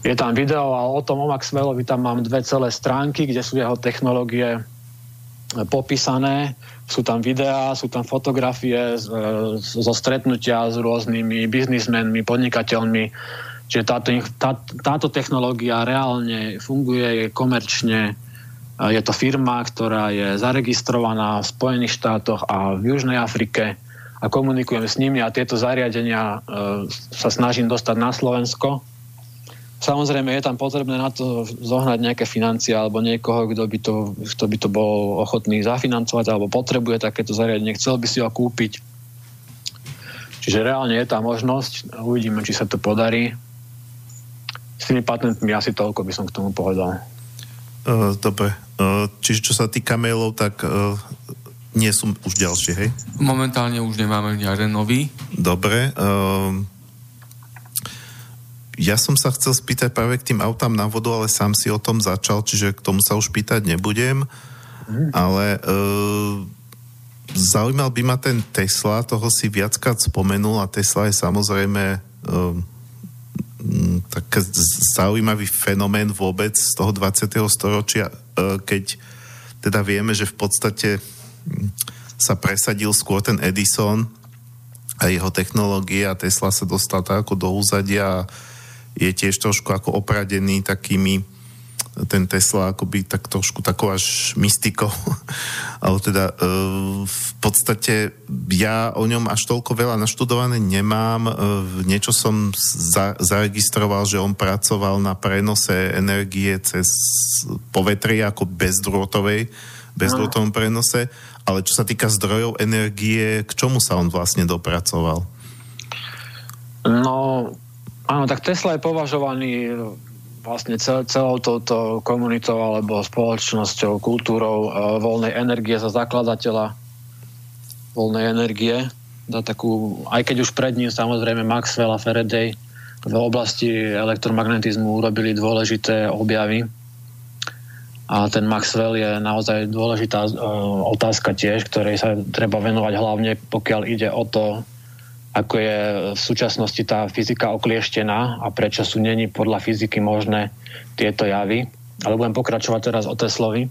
Je tam video a o tom o Maxwellovi tam mám dve celé stránky, kde sú jeho technológie popísané. Sú tam videá, sú tam fotografie e, zo stretnutia s rôznymi biznismenmi, podnikateľmi, Čiže táto, tá, táto technológia reálne funguje, je komerčne, je to firma, ktorá je zaregistrovaná v Spojených štátoch a v Južnej Afrike a komunikujem s nimi a tieto zariadenia e, sa snažím dostať na Slovensko. Samozrejme je tam potrebné na to zohnať nejaké financie alebo niekoho, kto by to, kto by to bol ochotný zafinancovať alebo potrebuje takéto zariadenie, chcel by si ho kúpiť. Čiže reálne je tá možnosť, uvidíme, či sa to podarí s tými patentmi asi toľko by som k tomu povedal. Uh, dobre. Uh, čiže čo sa týka mailov, tak uh, nie sú už ďalšie, hej? Momentálne už nemáme žiaden nový. Dobre. Uh, ja som sa chcel spýtať práve k tým autám na vodu, ale sám si o tom začal, čiže k tomu sa už pýtať nebudem. Mm. Ale uh, zaujímal by ma ten Tesla, toho si viackrát spomenul a Tesla je samozrejme Mm, tak zaujímavý fenomén vôbec z toho 20. storočia, e, keď teda vieme, že v podstate sa presadil skôr ten Edison a jeho technológie a Tesla sa dostal tak ako do úzadia a je tiež trošku ako opradený takými ten Tesla akoby tak trošku takou až mystikou. Ale teda e, v podstate ja o ňom až toľko veľa naštudované nemám. E, niečo som za, zaregistroval, že on pracoval na prenose energie cez povetrie ako bezdrôtovej, bezdrôtovom prenose. Ale čo sa týka zdrojov energie, k čomu sa on vlastne dopracoval? No, áno, tak Tesla je považovaný vlastne cel, celou touto komunitou alebo spoločnosťou, kultúrou e, voľnej energie za zakladateľa voľnej energie. Za takú, aj keď už pred ním samozrejme Maxwell a Faraday v oblasti elektromagnetizmu urobili dôležité objavy. A ten Maxwell je naozaj dôležitá e, otázka tiež, ktorej sa treba venovať hlavne, pokiaľ ide o to, ako je v súčasnosti tá fyzika oklieštená a prečo sú není podľa fyziky možné tieto javy. Ale budem pokračovať teraz o Teslovi.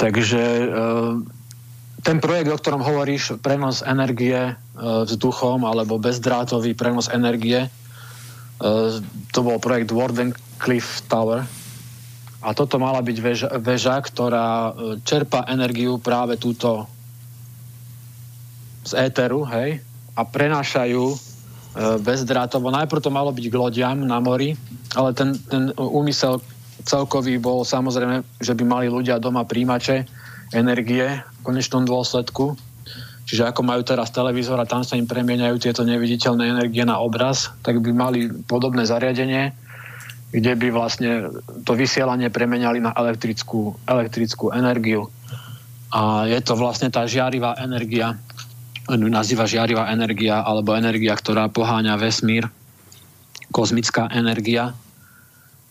Takže e, ten projekt, o ktorom hovoríš, prenos energie e, vzduchom alebo bezdrátový prenos energie, e, to bol projekt Warden Cliff Tower. A toto mala byť väža, väža ktorá čerpa energiu práve túto z éteru, hej, a prenášajú e, bezdrátovo. Najprv to malo byť k lodiam na mori, ale ten, ten úmysel celkový bol samozrejme, že by mali ľudia doma príjimače energie v konečnom dôsledku. Čiže ako majú teraz televízor a tam sa im premieňajú tieto neviditeľné energie na obraz, tak by mali podobné zariadenie, kde by vlastne to vysielanie premenali na elektrickú, elektrickú energiu. A je to vlastne tá žiarivá energia, nazýva žiarivá energia alebo energia, ktorá poháňa vesmír, kozmická energia.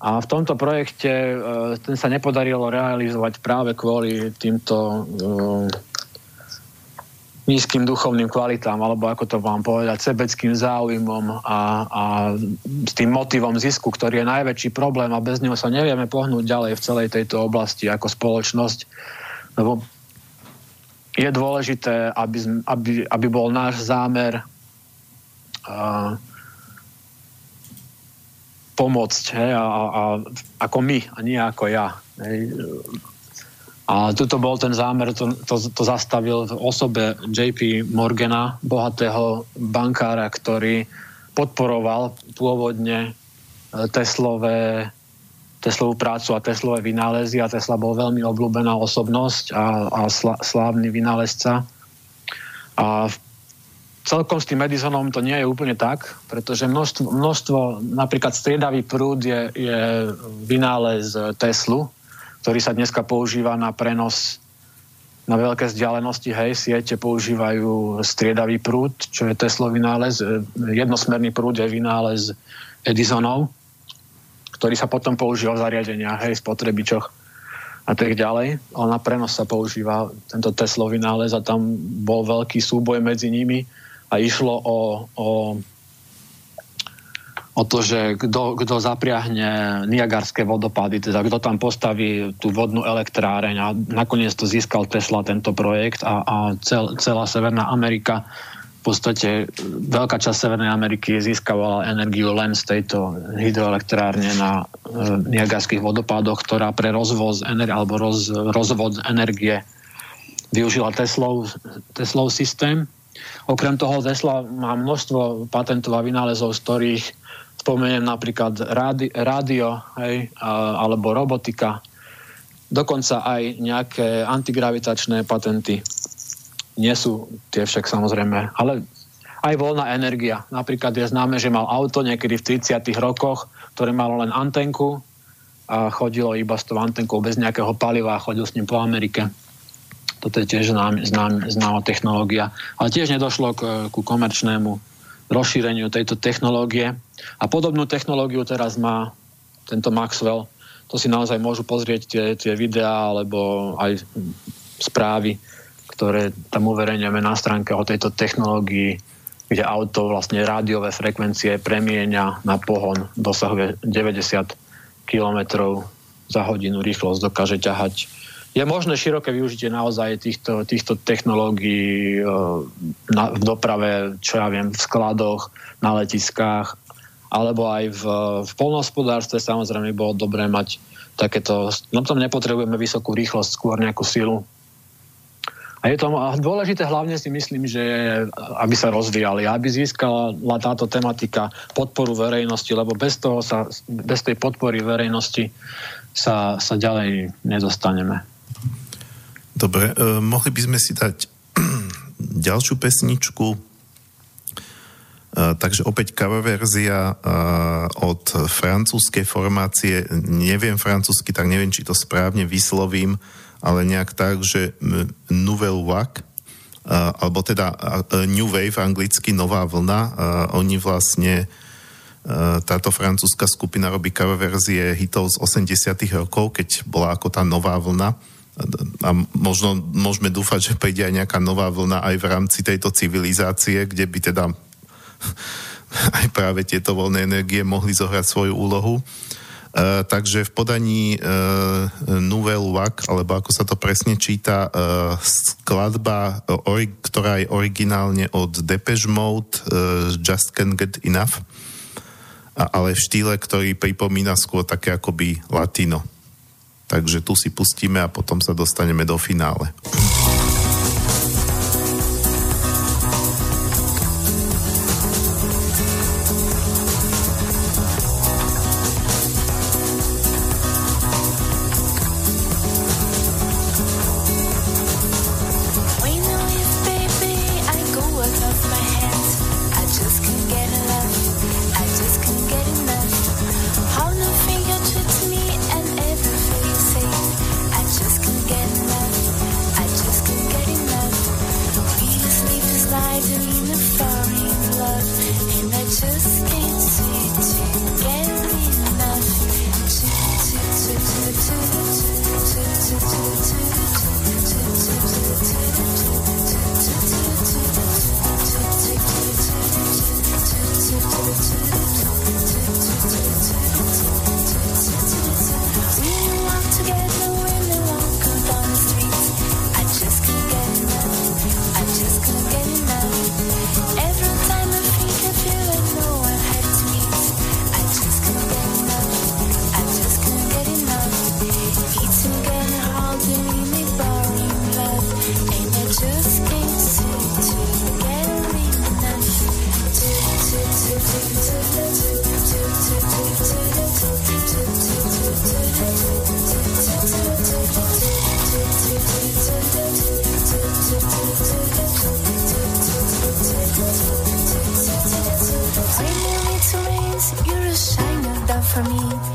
A v tomto projekte e, ten sa nepodarilo realizovať práve kvôli týmto uh, nízkym duchovným kvalitám, alebo ako to vám povedať, sebeckým záujmom a, a s tým motivom zisku, ktorý je najväčší problém a bez neho sa nevieme pohnúť ďalej v celej tejto oblasti ako spoločnosť. Lebo je dôležité, aby, aby, aby bol náš zámer uh, pomôcť hej, a, a, ako my a nie ako ja. Hej. A tuto bol ten zámer, to, to, to zastavil v osobe JP Morgana, bohatého bankára, ktorý podporoval pôvodne Teslové Teslovú prácu a Teslové vynálezy a Tesla bol veľmi obľúbená osobnosť a, a sla, slávny vynálezca. A celkom s tým Edisonom to nie je úplne tak, pretože množstvo, množstvo napríklad striedavý prúd je, je vynález Teslu, ktorý sa dneska používa na prenos na veľké vzdialenosti, hej, siete používajú striedavý prúd, čo je Teslo vynález. Jednosmerný prúd je vynález Edisonov, ktorý sa potom používa v zariadeniach, hej, spotrebičoch a tak ďalej. Ale na prenos sa používa tento Teslov vynález a tam bol veľký súboj medzi nimi a išlo o, o o to, že kto zapriahne Niagarské vodopády, teda kto tam postaví tú vodnú elektráreň a nakoniec to získal Tesla tento projekt a, a cel, celá Severná Amerika podstate veľká časť Severnej Ameriky získavala energiu len z tejto hydroelektrárne na e, Niagarských vodopádoch, ktorá pre rozvoz energie alebo roz, rozvod energie využila Teslov, Teslov systém. Okrem toho Tesla má množstvo patentov a vynálezov, z ktorých Spomeniem napríklad rádi, rádio hej, alebo robotika, dokonca aj nejaké antigravitačné patenty. Nie sú tie však samozrejme, ale aj voľná energia. Napríklad je známe, že mal auto niekedy v 30. rokoch, ktoré malo len antenku a chodilo iba s tou antenkou bez nejakého paliva a chodil s ním po Amerike. Toto je tiež znám, znám, známa technológia. Ale tiež nedošlo k, ku komerčnému rozšíreniu tejto technológie. A podobnú technológiu teraz má tento Maxwell. To si naozaj môžu pozrieť tie, tie videá alebo aj správy, ktoré tam uverejňujeme na stránke o tejto technológii, kde auto vlastne rádiové frekvencie premieňa na pohon, dosahuje 90 km za hodinu rýchlosť, dokáže ťahať je možné široké využitie naozaj týchto, týchto technológií e, na, v doprave, čo ja viem, v skladoch, na letiskách, alebo aj v, v polnohospodárstve samozrejme bolo dobré mať takéto, no tam nepotrebujeme vysokú rýchlosť, skôr nejakú silu. A je to dôležité hlavne si myslím, že aby sa rozvíjali, aby získala táto tematika podporu verejnosti, lebo bez, toho sa, bez tej podpory verejnosti sa, sa ďalej nedostaneme. Dobre, uh, mohli by sme si dať ďalšiu pesničku. Uh, takže opäť cover verzia uh, od francúzskej formácie. Neviem francúzsky, tak neviem, či to správne vyslovím, ale nejak tak, že Nouvelle uh, alebo teda New Wave, anglicky nová vlna. Oni vlastne táto francúzska skupina robí cover verzie hitov z 80 rokov, keď bola ako tá nová vlna a možno môžeme dúfať, že príde aj nejaká nová vlna aj v rámci tejto civilizácie, kde by teda aj práve tieto voľné energie mohli zohrať svoju úlohu. Uh, takže v podaní uh, Nouvelle Wack, alebo ako sa to presne číta, uh, skladba, ori- ktorá je originálne od Depeche Mode, uh, Just Can't Get Enough, a, ale v štýle, ktorý pripomína skôr také akoby latino. Takže tu si pustíme a potom sa dostaneme do finále. I just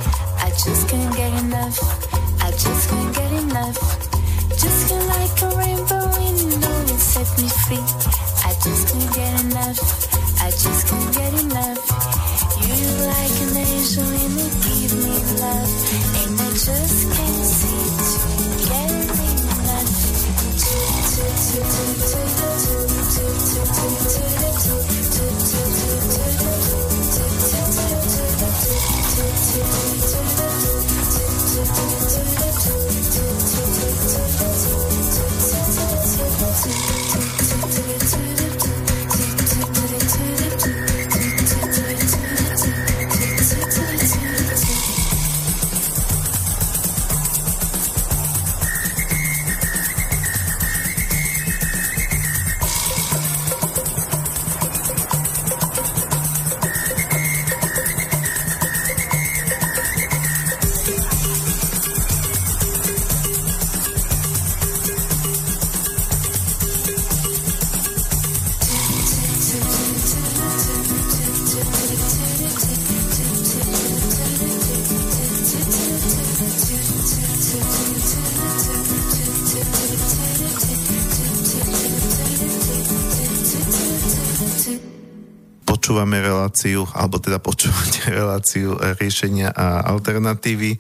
počúvame reláciu, alebo teda počúvate reláciu riešenia a alternatívy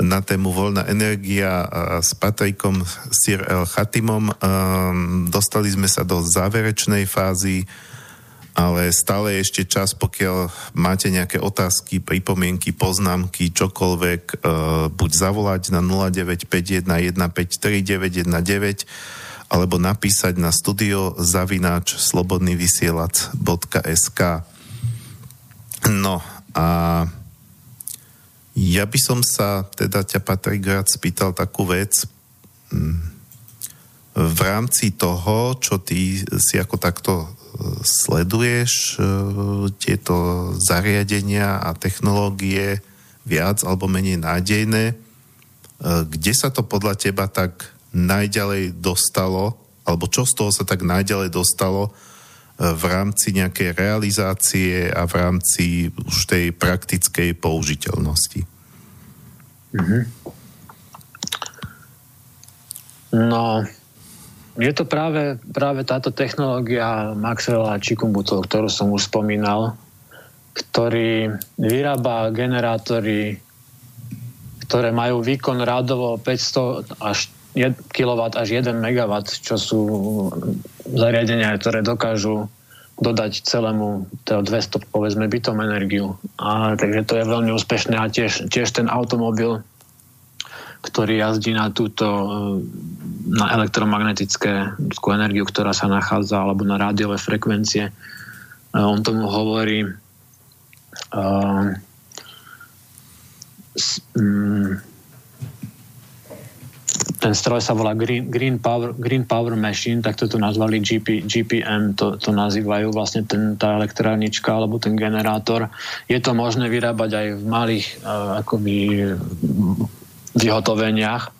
na tému voľná energia s Patrikom Sir El Chatimom. Um, dostali sme sa do záverečnej fázy, ale stále je ešte čas, pokiaľ máte nejaké otázky, pripomienky, poznámky, čokoľvek, buď zavolať na 0951153919 alebo napísať na studio zavináč slobodnyvysielac.sk No a ja by som sa teda ťa Patrik rád spýtal takú vec. Hm, v rámci toho, čo ty si ako takto e, sleduješ e, tieto zariadenia a technológie viac alebo menej nádejné, e, kde sa to podľa teba tak najďalej dostalo, alebo čo z toho sa tak najďalej dostalo v rámci nejakej realizácie a v rámci už tej praktickej použiteľnosti? Mm-hmm. No, je to práve, práve táto technológia Maxwella Chikumbuto, ktorú som už spomínal, ktorý vyrába generátory, ktoré majú výkon rádovo 500 až kW až 1 MW, čo sú zariadenia, ktoré dokážu dodať celému 200 povedzme bytom energiu. A, takže to je veľmi úspešné a tiež, tiež ten automobil, ktorý jazdí na túto na elektromagnetické energiu, ktorá sa nachádza alebo na rádiové frekvencie. On tomu hovorí uh, s, um, ten stroj sa volá Green, Green, Power, Green Power Machine, tak to tu nazvali GP, GPM, to, to nazývajú vlastne ten, tá elektrárnička alebo ten generátor. Je to možné vyrábať aj v malých uh, akoby vyhotoveniach,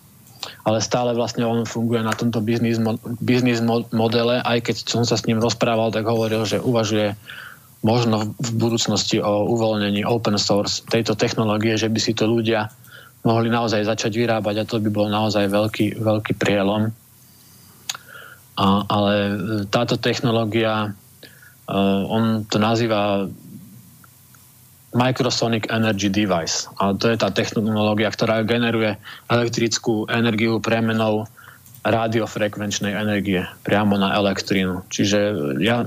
ale stále vlastne on funguje na tomto biznis, biznis modele, aj keď som sa s ním rozprával, tak hovoril, že uvažuje možno v budúcnosti o uvoľnení open source tejto technológie, že by si to ľudia mohli naozaj začať vyrábať a to by bol naozaj veľký, veľký prielom. A, ale e, táto technológia, uh, on to nazýva Microsonic Energy Device. A to je tá technológia, ktorá generuje elektrickú energiu premenou radiofrekvenčnej energie priamo na elektrínu. Čiže ja,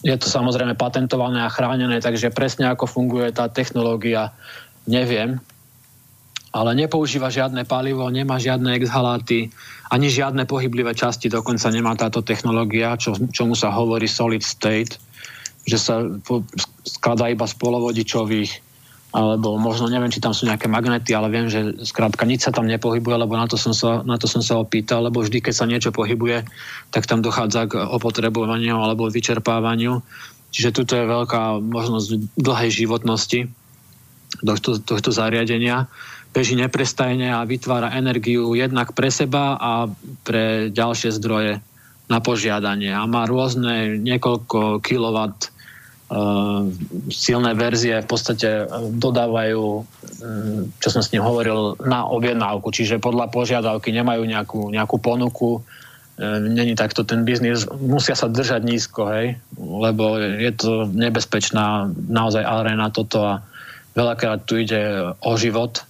je to samozrejme patentované a chránené, takže presne ako funguje tá technológia, neviem, ale nepoužíva žiadne palivo, nemá žiadne exhaláty, ani žiadne pohyblivé časti, dokonca nemá táto technológia, čo, čomu sa hovorí solid state, že sa skladá iba z polovodičových, alebo možno neviem, či tam sú nejaké magnety, ale viem, že skrátka nič sa tam nepohybuje, lebo na to som sa, na to som sa opýtal, lebo vždy, keď sa niečo pohybuje, tak tam dochádza k opotrebovaniu alebo vyčerpávaniu. Čiže tuto je veľká možnosť dlhej životnosti tohto, tohto zariadenia beží neprestajne a vytvára energiu jednak pre seba a pre ďalšie zdroje na požiadanie. A má rôzne niekoľko kilowatt uh, silné verzie v podstate dodávajú, um, čo som s ním hovoril, na objednávku. Čiže podľa požiadavky nemajú nejakú, nejakú ponuku, není takto ten biznis, musia sa držať nízko, hej, lebo je to nebezpečná naozaj arena toto a veľakrát tu ide o život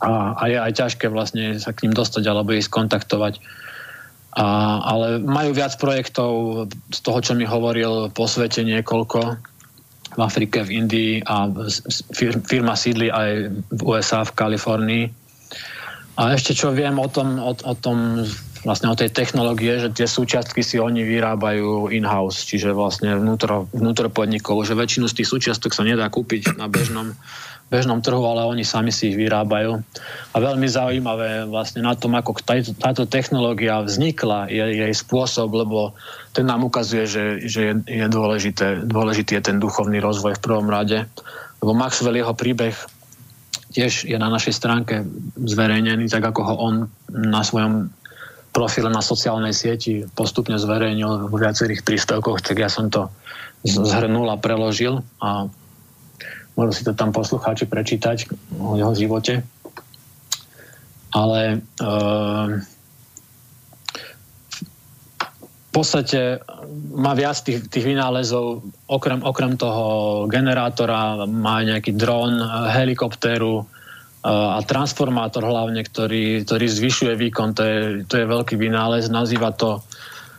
a, a je aj ťažké vlastne sa k ním dostať alebo ich skontaktovať. A, ale majú viac projektov z toho, čo mi hovoril po svete niekoľko v Afrike, v Indii a firma sídli aj v USA, v Kalifornii. A ešte čo viem o tom, o, o tom vlastne o tej technológie, že tie súčiastky si oni vyrábajú in-house, čiže vlastne vnútro, vnútro podnikov, že väčšinu z tých súčiastok sa nedá kúpiť na bežnom bežnom trhu, ale oni sami si ich vyrábajú. A veľmi zaujímavé vlastne na tom, ako táto, táto technológia vznikla, je jej spôsob, lebo ten nám ukazuje, že, že je, je dôležité, dôležitý je ten duchovný rozvoj v prvom rade. Lebo Maxwell, jeho príbeh tiež je na našej stránke zverejnený, tak ako ho on na svojom profile na sociálnej sieti postupne zverejnil v viacerých príspevkoch, tak ja som to zhrnul a preložil a Môžu si to tam poslucháči prečítať o jeho živote. Ale e, v podstate má viac tých, tých vynálezov, okrem, okrem toho generátora, má nejaký dron, helikoptéru e, a transformátor hlavne, ktorý, ktorý zvyšuje výkon. To je, to je veľký vynález. Nazýva to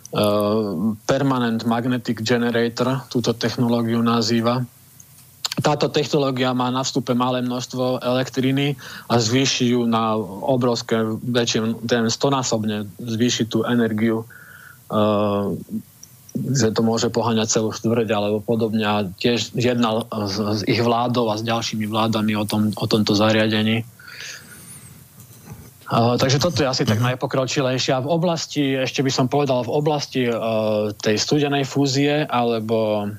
Uh, Permanent Magnetic Generator, túto technológiu nazýva táto technológia má na vstupe malé množstvo elektriny a zvýši ju na obrovské, väčšie, ten stonásobne zvýši tú energiu, uh, že to môže poháňať celú štvrť alebo podobne. A tiež jednal s, s ich vládou a s ďalšími vládami o, tom, o tomto zariadení. Uh, takže toto je asi tak mhm. najpokročilejšie. A v oblasti, ešte by som povedal, v oblasti uh, tej studenej fúzie alebo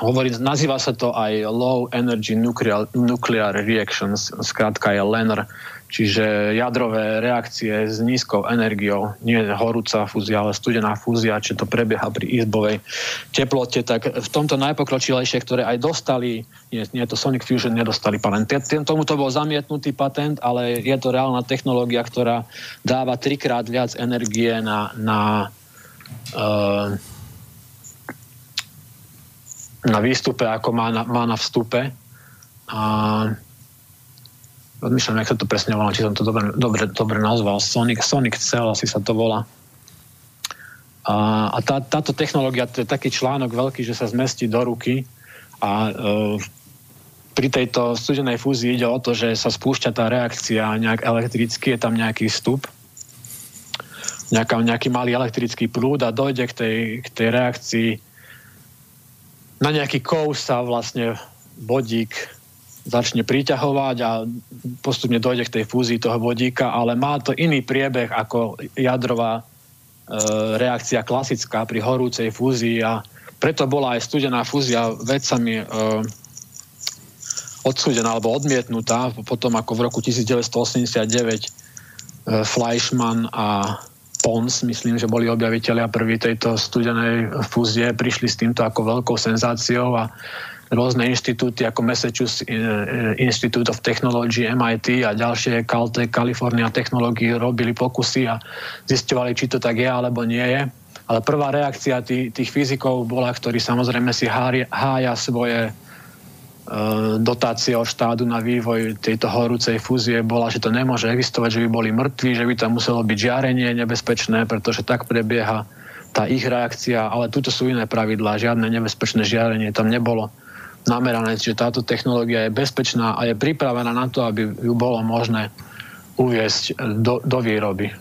hovorí, nazýva sa to aj Low Energy Nuclear, Nuclear Reactions, skrátka je LENR, čiže jadrové reakcie s nízkou energiou, nie horúca fúzia, ale studená fúzia, či to prebieha pri izbovej teplote, tak v tomto najpokročilejšie, ktoré aj dostali, nie, nie to Sonic Fusion, nedostali patent. Tomuto bol zamietnutý patent, ale je to reálna technológia, ktorá dáva trikrát viac energie na, na uh, na výstupe, ako má na, má na vstupe. A odmýšľam, jak sa to presne volá, či som to dobre, dobre, dobre nazval. Sonic, Sonic Cell asi sa to volá. A, a tá, táto technológia, to je taký článok veľký, že sa zmestí do ruky a e, pri tejto studenej fúzii ide o to, že sa spúšťa tá reakcia nejak elektricky, je tam nejaký vstup, nejaká, nejaký malý elektrický prúd a dojde k tej, k tej reakcii na nejaký kov sa vlastne vodík začne priťahovať a postupne dojde k tej fúzii toho vodíka, ale má to iný priebeh ako jadrová e, reakcia klasická pri horúcej fúzii a preto bola aj studená fúzia vedcami e, odsúdená alebo odmietnutá potom ako v roku 1989 e, Fleischmann a Pons, myslím, že boli objaviteľia prvý tejto studenej fúzie, prišli s týmto ako veľkou senzáciou a rôzne inštitúty ako Massachusetts eh, Institute of Technology, MIT a ďalšie Caltech, California Technology robili pokusy a zistovali, či to tak je alebo nie je. Ale prvá reakcia tých, tých fyzikov bola, ktorí samozrejme si hája svoje Eh, dotácie od štátu na vývoj tejto horúcej fúzie bola, že to nemôže existovať, že by boli mŕtvi, že by tam muselo byť žiarenie nebezpečné, pretože tak prebieha tá ich reakcia, ale tuto sú iné pravidlá, žiadne nebezpečné žiarenie tam nebolo namerané, čiže táto technológia je bezpečná a je pripravená na to, aby ju bolo možné uviesť do, do výroby.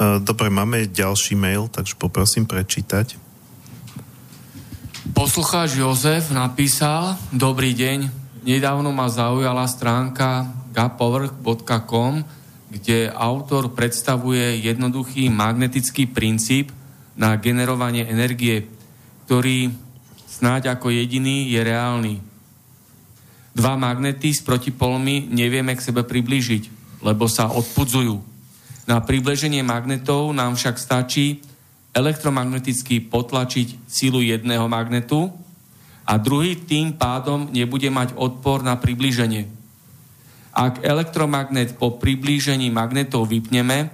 Eh, dobre, máme ďalší mail, takže poprosím prečítať. Poslucháč Jozef napísal, dobrý deň, nedávno ma zaujala stránka gapower.com, kde autor predstavuje jednoduchý magnetický princíp na generovanie energie, ktorý snáď ako jediný je reálny. Dva magnety s protipolmi nevieme k sebe priblížiť, lebo sa odpudzujú. Na približenie magnetov nám však stačí elektromagneticky potlačiť silu jedného magnetu a druhý tým pádom nebude mať odpor na priblíženie. Ak elektromagnet po priblížení magnetov vypneme,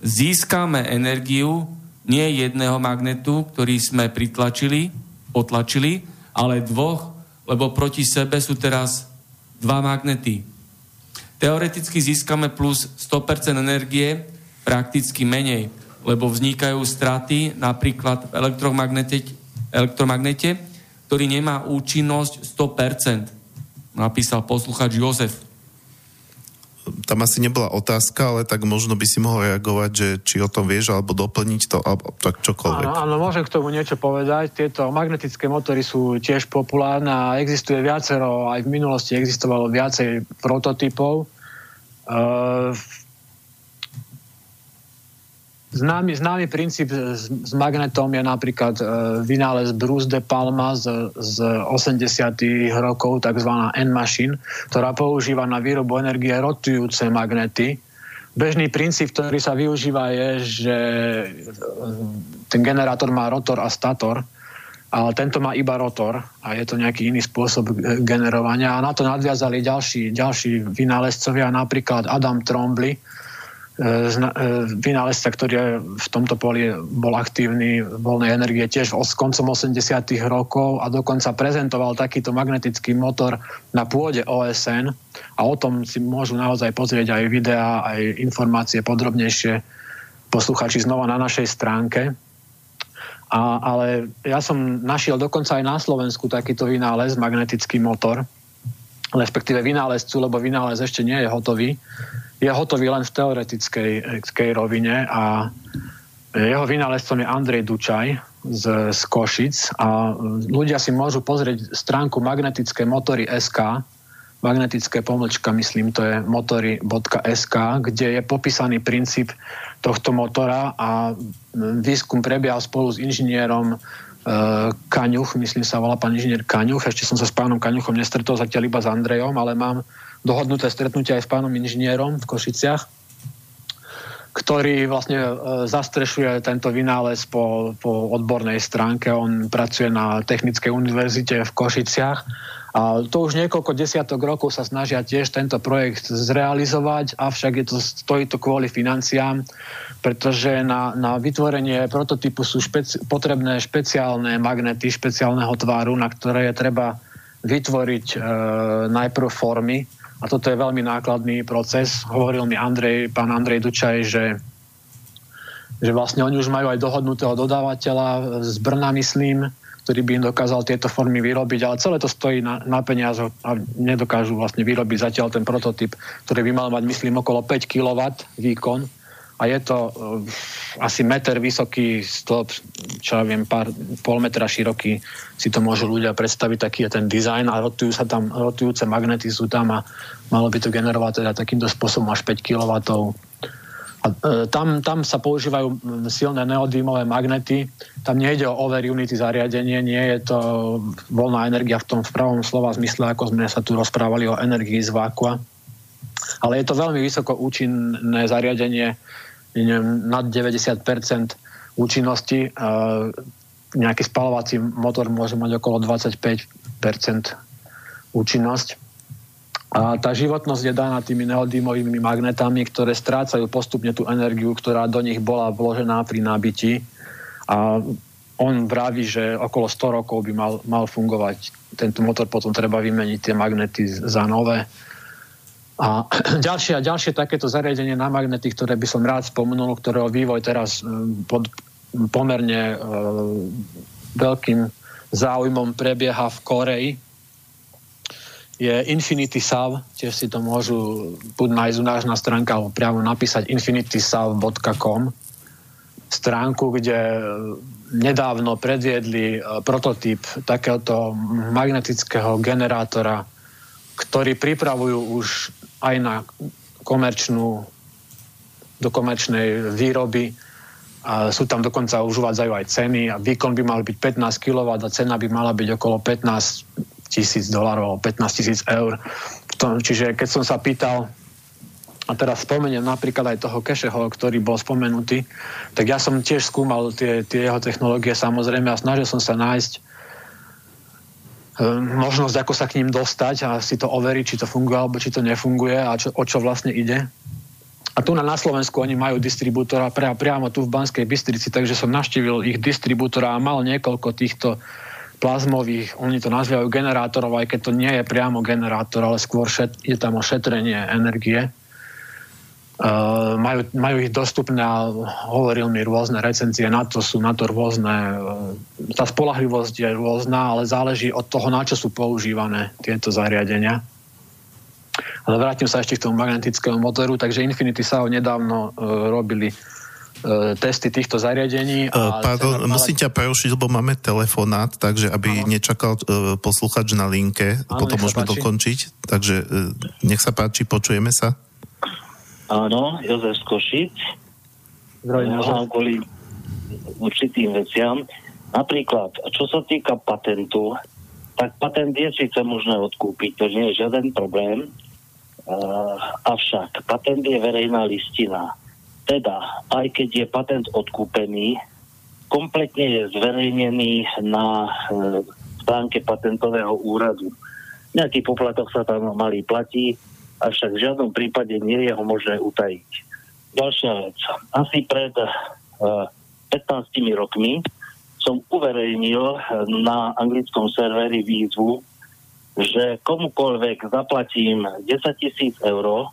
získame energiu nie jedného magnetu, ktorý sme pritlačili, potlačili, ale dvoch lebo proti sebe sú teraz dva magnety. Teoreticky získame plus 100% energie, prakticky menej, lebo vznikajú straty napríklad v elektromagnete, elektromagnete ktorý nemá účinnosť 100%. Napísal posluchač Jozef tam asi nebola otázka, ale tak možno by si mohol reagovať, že či o tom vieš, alebo doplniť to, alebo tak čokoľvek. Áno, áno, môžem k tomu niečo povedať. Tieto magnetické motory sú tiež populárne a existuje viacero, aj v minulosti existovalo viacej prototypov. Uh, Známy, známy princíp s, s magnetom je napríklad e, vynález Bruce de Palma z, z 80. rokov, tzv. N-machine, ktorá používa na výrobu energie rotujúce magnety. Bežný princíp, ktorý sa využíva, je, že e, ten generátor má rotor a stator, ale tento má iba rotor a je to nejaký iný spôsob generovania. A na to nadviazali ďalší, ďalší vynálezcovia, napríklad Adam Trombly, vynálezca, ktorý v tomto poli bol aktívny voľnej energie tiež s koncom 80. rokov a dokonca prezentoval takýto magnetický motor na pôde OSN a o tom si môžu naozaj pozrieť aj videá, aj informácie podrobnejšie posluchači znova na našej stránke. A, ale ja som našiel dokonca aj na Slovensku takýto vynález, magnetický motor, respektíve vynálezcu, lebo vynález ešte nie je hotový je hotový len v teoretickej rovine a jeho vynálezcom je Andrej Dučaj z, z Košic a ľudia si môžu pozrieť stránku magnetické motory SK, magnetické pomlčka, myslím, to je motory.sk, kde je popísaný princíp tohto motora a výskum prebiehal spolu s inžinierom e, Kaňuch, myslím sa volá pán inžinier Kaňuch, ešte som sa s pánom Kaňuchom nestretol zatiaľ iba s Andrejom, ale mám dohodnuté stretnutie aj s pánom inžinierom v Košiciach, ktorý vlastne e, zastrešuje tento vynález po, po odbornej stránke. On pracuje na Technickej univerzite v Košiciach a to už niekoľko desiatok rokov sa snažia tiež tento projekt zrealizovať, avšak je to, stojí to kvôli financiám, pretože na, na vytvorenie prototypu sú špeci- potrebné špeciálne magnety špeciálneho tváru, na ktoré je treba vytvoriť e, najprv formy, a toto je veľmi nákladný proces. Hovoril mi Andrej, pán Andrej Dučaj, že, že vlastne oni už majú aj dohodnutého dodávateľa z Brna, myslím, ktorý by im dokázal tieto formy vyrobiť, ale celé to stojí na, na peniaze a nedokážu vlastne vyrobiť zatiaľ ten prototyp, ktorý by mal mať, myslím, okolo 5 kW výkon a je to uh, asi meter vysoký stĺp, čo ja viem, pár, pol metra široký, si to môžu ľudia predstaviť, taký je ten dizajn a rotujú sa tam, rotujúce magnety sú tam a malo by to generovať teda takýmto spôsobom až 5 kW. A e, tam, tam sa používajú silné neodímové magnety. Tam nejde o over unity zariadenie, nie je to voľná energia v tom v pravom slova zmysle, ako sme sa tu rozprávali o energii z vákua. Ale je to veľmi vysoko účinné zariadenie, nad 90% účinnosti. Nejaký spalovací motor môže mať okolo 25% účinnosť. A tá životnosť je daná tými neodímovými magnetami, ktoré strácajú postupne tú energiu, ktorá do nich bola vložená pri nabití. A on vraví, že okolo 100 rokov by mal, mal fungovať. Tento motor potom treba vymeniť tie magnety za nové a ďalšie a ďalšie takéto zariadenie na magnety, ktoré by som rád spomenul, ktorého vývoj teraz e, pod pomerne e, veľkým záujmom prebieha v Koreji, je Infinity Sav, tiež si to môžu buď nájsť u nás na stránke alebo priamo napísať infinitysav.com stránku, kde nedávno predviedli e, prototyp takéhoto magnetického generátora, ktorý pripravujú už aj na komerčnú, do komerčnej výroby. A sú tam dokonca už uvádzajú aj ceny a výkon by mal byť 15 kW a cena by mala byť okolo 15 tisíc dolarov, 15 tisíc eur. Čiže keď som sa pýtal, a teraz spomeniem napríklad aj toho Kešeho, ktorý bol spomenutý, tak ja som tiež skúmal tie, tie jeho technológie samozrejme a snažil som sa nájsť možnosť, ako sa k ním dostať a si to overiť, či to funguje alebo či to nefunguje a čo, o čo vlastne ide. A tu na, Slovensku oni majú distribútora pre, priamo tu v Banskej Bystrici, takže som naštívil ich distribútora a mal niekoľko týchto plazmových, oni to nazývajú generátorov, aj keď to nie je priamo generátor, ale skôr šet, je tam o šetrenie energie. Uh, majú, majú ich dostupné a hovoril mi rôzne recenzie, na to sú na to rôzne, uh, tá spolahlivosť je rôzna, ale záleží od toho, na čo sú používané tieto zariadenia. Ale vrátim sa ešte k tomu magnetickému motoru, takže Infinity sa nedávno uh, robili uh, testy týchto zariadení. A pardon, mala... musím ťa prerušiť, lebo máme telefonát, takže aby Aha. nečakal uh, posluchač na linke, Áno, potom môžeme páči. dokončiť. Takže uh, nech sa páči, počujeme sa. Áno, Jozef Skošic. Možno kvôli určitým veciam. Napríklad, čo sa týka patentu, tak patent je síce možné odkúpiť, to nie je žiaden problém, Uh, avšak patent je verejná listina. Teda, aj keď je patent odkúpený, kompletne je zverejnený na uh, stránke patentového úradu. Nejaký poplatok sa tam malý platí, avšak v žiadnom prípade nie je ho možné utajiť. Ďalšia vec. Asi pred uh, 15 rokmi som uverejnil na anglickom serveri výzvu, že komukoľvek zaplatím 10 tisíc eur,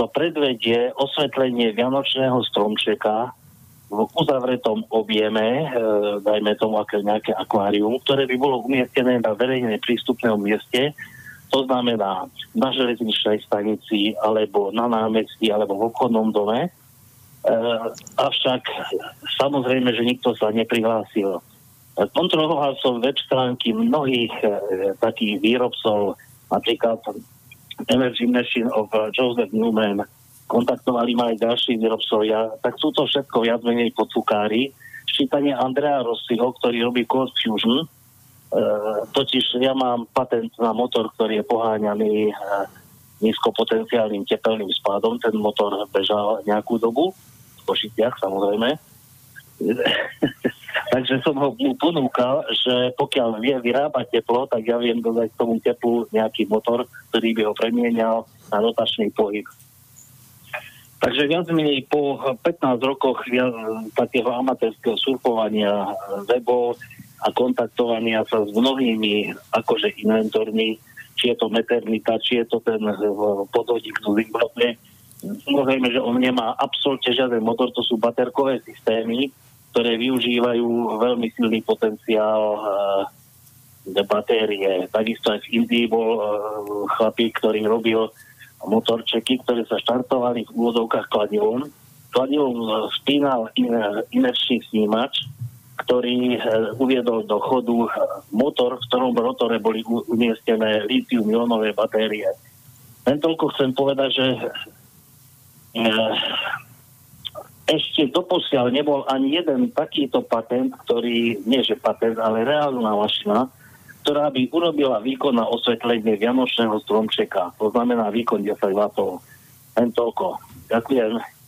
to predvedie osvetlenie Vianočného stromčeka v uzavretom objeme, e, dajme tomu aké nejaké akvárium, ktoré by bolo umiestnené na verejne prístupnom mieste, to znamená na železničnej stanici, alebo na námestí, alebo v obchodnom dome. E, avšak samozrejme, že nikto sa neprihlásil. Kontroloval som web stránky mnohých e, takých výrobcov, napríklad Energy Machine of Joseph Newman, kontaktovali ma aj ďalší výrobcovia, tak sú to všetko viac menej podcúkári. Ščítanie Andrea Rossiho, ktorý robí Code Fusion, totiž ja mám patent na motor, ktorý je poháňaný e, nízkopotenciálnym tepelným spádom. Ten motor bežal nejakú dobu, v Košiciach samozrejme. Takže som ho mu ponúkal, že pokiaľ vie vyrábať teplo, tak ja viem dodať k tomu teplu nejaký motor, ktorý by ho premienial na rotačný pohyb. Takže viac menej po 15 rokoch takého amatérskeho surfovania webov a kontaktovania sa s mnohými akože inventormi, či je to Meternita, či je to ten eh, podvodík z Zimbabwe, Samozrejme, že on nemá absolútne žiaden motor, to sú baterkové systémy, ktoré využívajú veľmi silný potenciál uh, batérie. Takisto aj v Indii bol uh, chlapík, ktorý robil motorčeky, ktoré sa štartovali v úvodovkách kladivom. Kladivom spínal in, inerčný snímač, ktorý uh, uviedol do chodu uh, motor, v ktorom rotore boli umiestnené litium-ionové batérie. Len toľko chcem povedať, že uh, ešte doposiaľ nebol ani jeden takýto patent, ktorý, nie že patent, ale reálna mašina, ktorá by urobila výkon na osvetlenie Vianočného stromčeka. To znamená výkon 10 W. Len toľko. Ďakujem.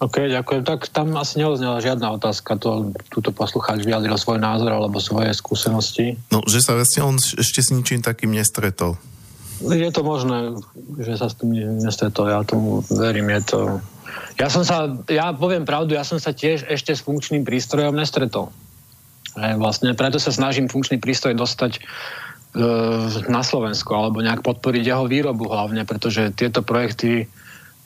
OK, ďakujem. Tak tam asi neoznela žiadna otázka. To, túto poslucháč vyjadril svoj názor alebo svoje skúsenosti. No, že sa vlastne on ešte s ničím takým nestretol. Je to možné, že sa s tým nestretol, ja tomu verím, je to... Ja som sa, ja poviem pravdu, ja som sa tiež ešte s funkčným prístrojom nestretol. E, vlastne preto sa snažím funkčný prístroj dostať e, na Slovensku, alebo nejak podporiť jeho výrobu hlavne, pretože tieto projekty,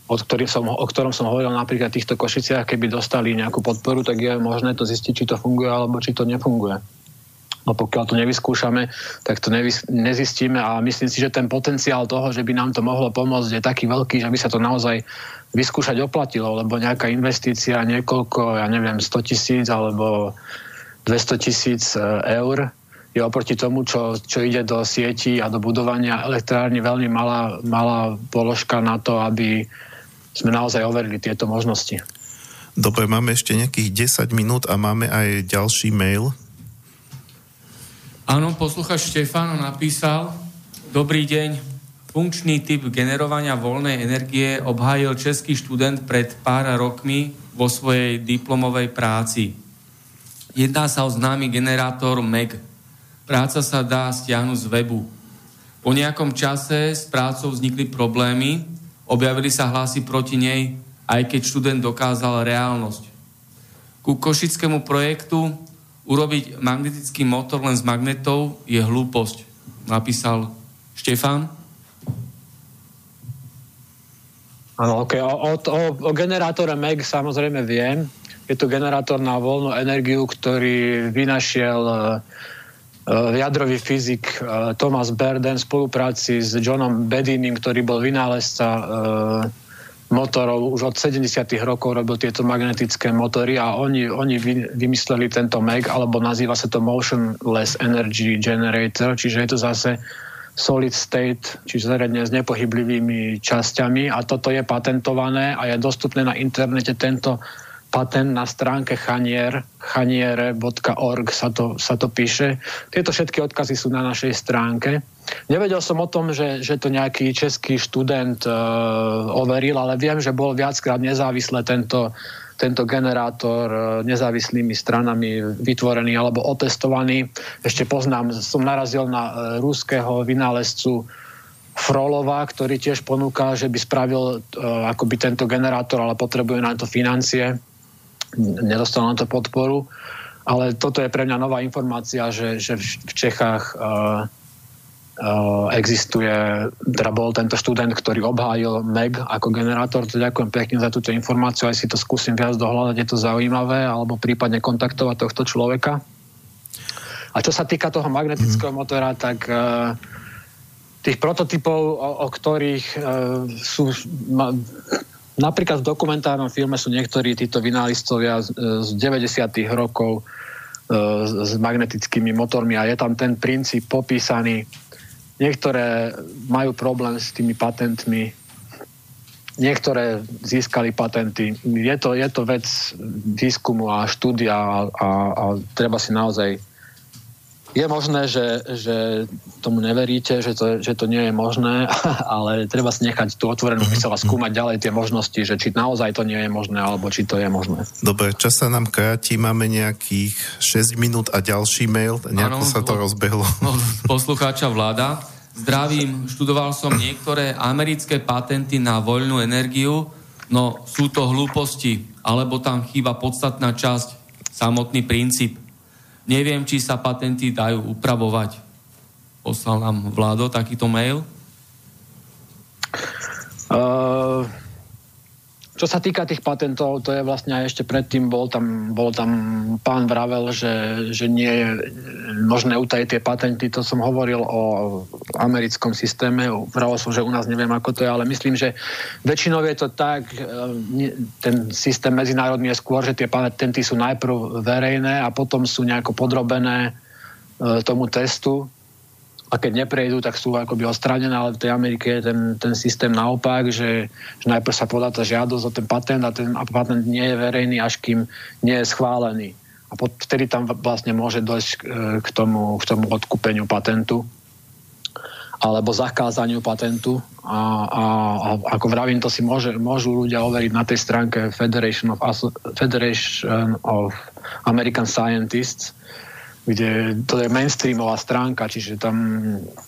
od som, o ktorom som hovoril napríklad v týchto Košiciach, keby dostali nejakú podporu, tak je možné to zistiť, či to funguje, alebo či to nefunguje. No pokiaľ to nevyskúšame, tak to nevys- nezistíme a myslím si, že ten potenciál toho, že by nám to mohlo pomôcť, je taký veľký, že by sa to naozaj vyskúšať oplatilo, lebo nejaká investícia niekoľko, ja neviem, 100 tisíc alebo 200 tisíc e, eur je oproti tomu, čo, čo ide do sieti a do budovania elektrárny veľmi malá, malá položka na to, aby sme naozaj overili tieto možnosti. Dobre, máme ešte nejakých 10 minút a máme aj ďalší mail, Áno, posluchač Štefano napísal, dobrý deň, funkčný typ generovania voľnej energie obhájil český študent pred pár rokmi vo svojej diplomovej práci. Jedná sa o známy generátor MEG. Práca sa dá stiahnuť z webu. Po nejakom čase s prácou vznikli problémy, objavili sa hlasy proti nej, aj keď študent dokázal reálnosť. Ku košickému projektu urobiť magnetický motor len z magnetov je hlúposť. Napísal Štefan. Áno, ok. O, o, o, o generátore MEG samozrejme viem. Je to generátor na voľnú energiu, ktorý vynašiel uh, jadrový fyzik uh, Thomas Berden v spolupráci s Johnom Bedinim, ktorý bol vynálezca uh, motorov už od 70. rokov robil tieto magnetické motory a oni, oni vymysleli tento MEG, alebo nazýva sa to Motionless Energy Generator, čiže je to zase solid state, čiže zariadenie s nepohyblivými časťami a toto je patentované a je dostupné na internete tento patent na stránke chanier, chaniere.org sa to, sa to píše. Tieto všetky odkazy sú na našej stránke. Nevedel som o tom, že, že to nejaký český študent uh, overil, ale viem, že bol viackrát nezávisle tento, tento generátor uh, nezávislými stranami vytvorený alebo otestovaný. Ešte poznám, som narazil na uh, ruského vynálezcu Frolova, ktorý tiež ponúka, že by spravil uh, akoby tento generátor, ale potrebuje na to financie nedostal na to podporu. Ale toto je pre mňa nová informácia, že, že v Čechách uh, uh, existuje, teda bol tento študent, ktorý obhájil MEG ako generátor. To ďakujem pekne za túto informáciu, aj si to skúsim viac dohľadať, je to zaujímavé, alebo prípadne kontaktovať tohto človeka. A čo sa týka toho magnetického mm. motora, tak uh, tých prototypov, o, o ktorých uh, sú ma, Napríklad v dokumentárnom filme sú niektorí títo vynálistovia z, z 90. rokov e, s magnetickými motormi a je tam ten princíp popísaný. Niektoré majú problém s tými patentmi, niektoré získali patenty. Je to, je to vec výskumu a štúdia a, a, a treba si naozaj je možné, že, že tomu neveríte, že to, že to nie je možné, ale treba si nechať tú otvorenú mhm. mysel a skúmať ďalej tie možnosti, že či naozaj to nie je možné, alebo či to je možné. Dobre, čas sa nám kráti, máme nejakých 6 minút a ďalší mail, nejako ano, sa to rozbehlo. No, poslucháča vláda. Zdravím, študoval som niektoré americké patenty na voľnú energiu, no sú to hlúposti, alebo tam chýba podstatná časť, samotný princíp. Neviem, či sa patenty dajú upravovať. Poslal nám vládo takýto mail. Uh, čo sa týka tých patentov, to je vlastne aj ešte predtým bol tam, bol tam pán Vravel, že, že nie je možné utajiť tie patenty. To som hovoril o americkom systéme. Vravel som, že u nás neviem, ako to je, ale myslím, že väčšinou je to tak, e, ten systém medzinárodný je skôr, že tie patenty sú najprv verejné a potom sú nejako podrobené e, tomu testu a keď neprejdú, tak sú akoby odstránené, ale v tej Amerike je ten, ten systém naopak, že, že najprv sa podá tá žiadosť o ten patent a ten patent nie je verejný, až kým nie je schválený. A vtedy tam vlastne môže dojsť e, k tomu, k tomu odkúpeniu patentu alebo zakázaniu patentu a, a, a ako vravím, to si môže, môžu ľudia overiť na tej stránke Federation of, Federation of American Scientists, kde to je mainstreamová stránka, čiže tam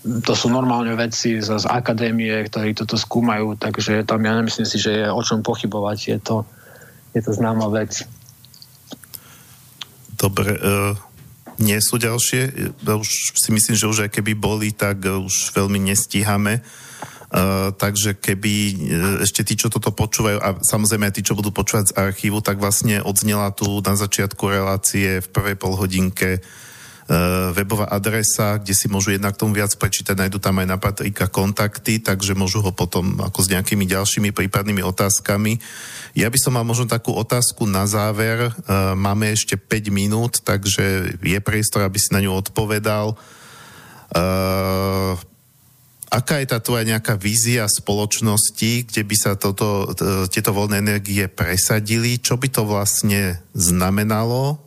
to sú normálne veci z, z akadémie, ktorí toto skúmajú, takže tam ja nemyslím si, že je o čom pochybovať, je to, je to známa vec. Dobre, uh, nie sú ďalšie, už si myslím, že už aj keby boli, tak už veľmi nestíhame. Uh, takže keby ešte tí, čo toto počúvajú a samozrejme aj tí, čo budú počúvať z archívu, tak vlastne odznela tu na začiatku relácie v prvej polhodinke webová adresa, kde si môžu jednak tomu viac prečítať, nájdu tam aj na Patrika kontakty, takže môžu ho potom ako s nejakými ďalšími prípadnými otázkami. Ja by som mal možno takú otázku na záver. Eh, máme ešte 5 minút, takže je priestor, aby si na ňu odpovedal. Uh, aká je tá tvoja nejaká vízia spoločnosti, kde by sa toto, tieto voľné energie presadili? Čo by to vlastne znamenalo?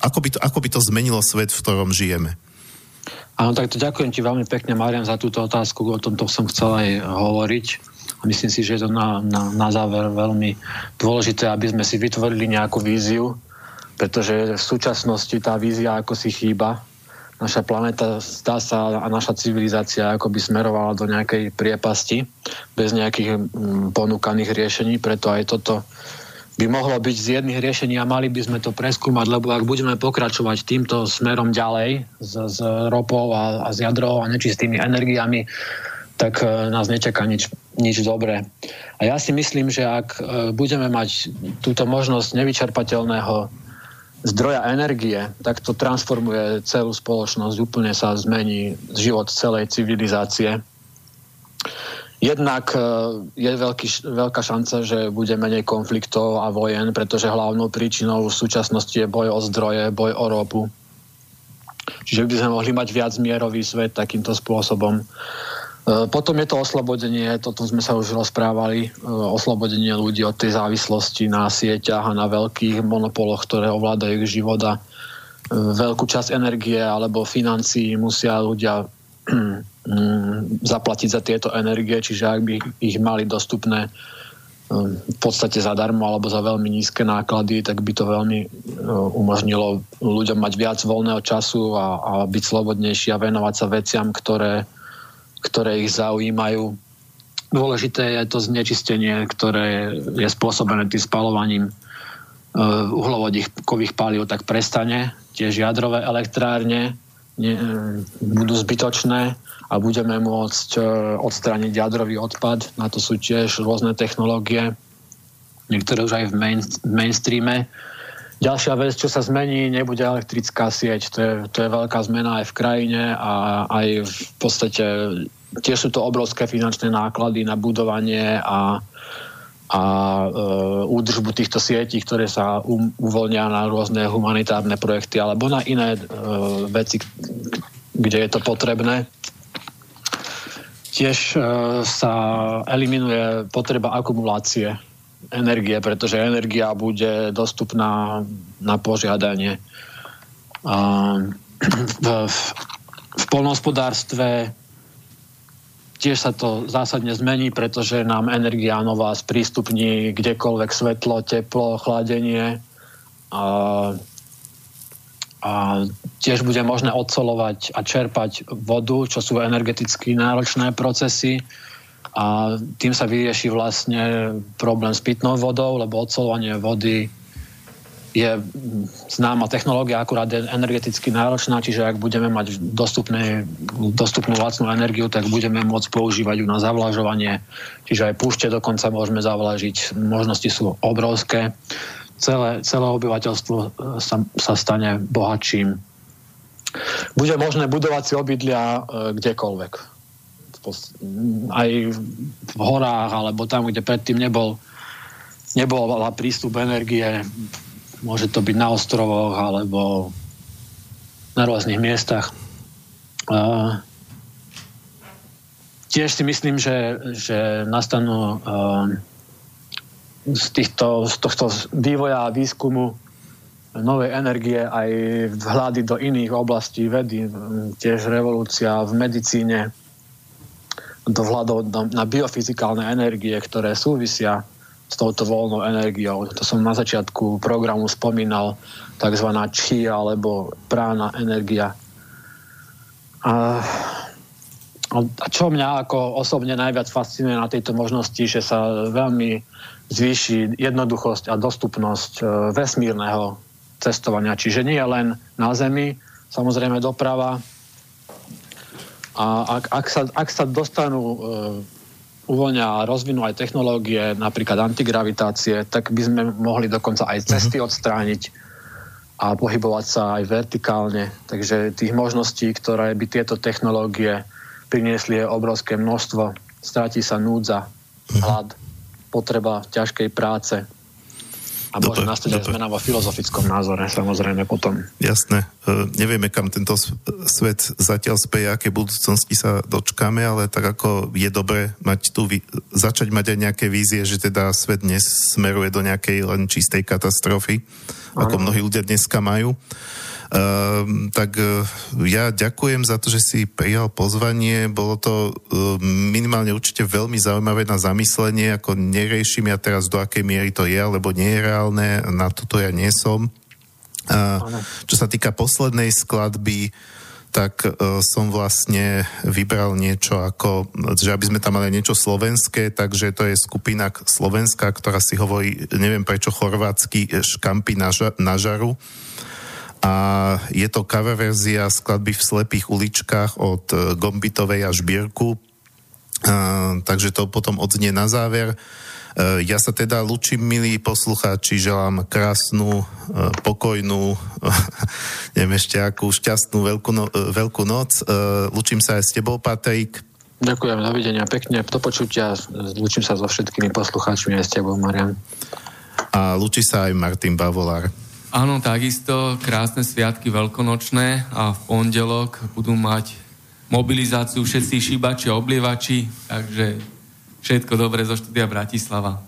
Ako by, to, ako by to zmenilo svet, v ktorom žijeme? Áno, tak to ďakujem ti veľmi pekne, Marian, za túto otázku. O tomto som chcel aj hovoriť. A myslím si, že je to na, na, na záver veľmi dôležité, aby sme si vytvorili nejakú víziu, pretože v súčasnosti tá vízia ako si chýba. Naša planéta zdá sa a naša civilizácia ako by smerovala do nejakej priepasti bez nejakých mm, ponúkaných riešení, preto aj toto by mohlo byť z jedných riešení a mali by sme to preskúmať, lebo ak budeme pokračovať týmto smerom ďalej s, s ropou a, a s jadrou a nečistými energiami, tak e, nás nečaká nič, nič dobré. A ja si myslím, že ak e, budeme mať túto možnosť nevyčerpateľného zdroja energie, tak to transformuje celú spoločnosť, úplne sa zmení život celej civilizácie. Jednak e, je veľký, veľká šanca, že bude menej konfliktov a vojen, pretože hlavnou príčinou v súčasnosti je boj o zdroje, boj o ropu. Čiže by sme mohli mať viac mierový svet takýmto spôsobom. E, potom je to oslobodenie, toto sme sa už rozprávali, e, oslobodenie ľudí od tej závislosti na sieťach a na veľkých monopoloch, ktoré ovládajú ich života. E, veľkú časť energie alebo financií musia ľudia zaplatiť za tieto energie, čiže ak by ich mali dostupné v podstate zadarmo alebo za veľmi nízke náklady, tak by to veľmi umožnilo ľuďom mať viac voľného času a, a byť slobodnejší a venovať sa veciam, ktoré, ktoré ich zaujímajú. Dôležité je to znečistenie, ktoré je spôsobené tým spalovaním e, uhlovodíkových palív, tak prestane. Tiež jadrové elektrárne ne, e, budú zbytočné a budeme môcť e, odstrániť jadrový odpad. Na to sú tiež rôzne technológie, niektoré už aj v main, mainstreame. Ďalšia vec, čo sa zmení, nebude elektrická sieť. To je, to je veľká zmena aj v krajine a aj v podstate tiež sú to obrovské finančné náklady na budovanie a, a e, údržbu týchto sietí, ktoré sa um, uvoľnia na rôzne humanitárne projekty alebo na iné e, veci, kde je to potrebné. Tiež e, sa eliminuje potreba akumulácie energie, pretože energia bude dostupná na požiadanie. V, v, v polnohospodárstve tiež sa to zásadne zmení, pretože nám energia nová sprístupní kdekoľvek svetlo, teplo, chladenie. A, a tiež bude možné odsolovať a čerpať vodu, čo sú energeticky náročné procesy. A tým sa vyrieši vlastne problém s pitnou vodou, lebo odsolovanie vody je známa technológia, akurát je energeticky náročná, čiže ak budeme mať dostupné, dostupnú lacnú energiu, tak budeme môcť používať ju na zavlažovanie. Čiže aj púšte dokonca môžeme zavlažiť. Možnosti sú obrovské. Celé, celé obyvateľstvo sa, sa stane bohatším. Bude možné budovať si obydlia e, kdekoľvek aj v horách, alebo tam, kde predtým nebol, nebol prístup energie. Môže to byť na ostrovoch, alebo na rôznych miestach. A tiež si myslím, že, že nastanú z, týchto, z tohto vývoja a výskumu novej energie aj vhľady do iných oblastí vedy, tiež revolúcia v medicíne, dohľadov na biofyzikálne energie, ktoré súvisia s touto voľnou energiou. To som na začiatku programu spomínal, tzv. či alebo prána energia. A, a čo mňa ako osobne najviac fascinuje na tejto možnosti, že sa veľmi zvýši jednoduchosť a dostupnosť e, vesmírneho cestovania. Čiže nie len na Zemi, samozrejme doprava, a ak, ak, sa, ak sa dostanú uvoľňa a rozvinú aj technológie, napríklad antigravitácie, tak by sme mohli dokonca aj cesty uh-huh. odstrániť a pohybovať sa aj vertikálne. Takže tých možností, ktoré by tieto technológie priniesli, je obrovské množstvo. Stráti sa núdza, uh-huh. hlad, potreba ťažkej práce, a môže nastať aj zmena vo filozofickom názore, samozrejme potom. Jasné. E, nevieme, kam tento svet zatiaľ speje, aké budúcnosti sa dočkáme, ale tak ako je dobré mať tu, začať mať aj nejaké vízie, že teda svet dnes smeruje do nejakej len čistej katastrofy, ano. ako mnohí ľudia dneska majú. Ehm, tak uh, ja ďakujem za to, že si prijal pozvanie. Bolo to uh, minimálne určite veľmi zaujímavé na zamyslenie, ako neriešim ja teraz, do akej miery to je, alebo nie je reálne, na toto ja nie som. Čo sa týka poslednej skladby, tak e, som vlastne vybral niečo ako, že aby sme tam mali niečo slovenské, takže to je skupina slovenská, ktorá si hovorí, neviem prečo, chorvátsky škampy na, ža- na žaru a je to cover verzia skladby v slepých uličkách od e, Gombitovej a Žbírku, takže to potom odznie na záver. E, ja sa teda lučím, milí poslucháči, želám krásnu, e, pokojnú, neviem ešte akú, šťastnú veľkú, no, veľkú noc. Lučím sa aj s tebou, Patrik. Ďakujem, dovidenia, pekne, do počutia. Lučím sa so všetkými poslucháčmi aj s tebou, Marian. A lučí sa aj Martin Bavolár. Áno, takisto krásne sviatky veľkonočné a v pondelok budú mať mobilizáciu všetci šíbači a oblievači, takže všetko dobré zo štúdia Bratislava.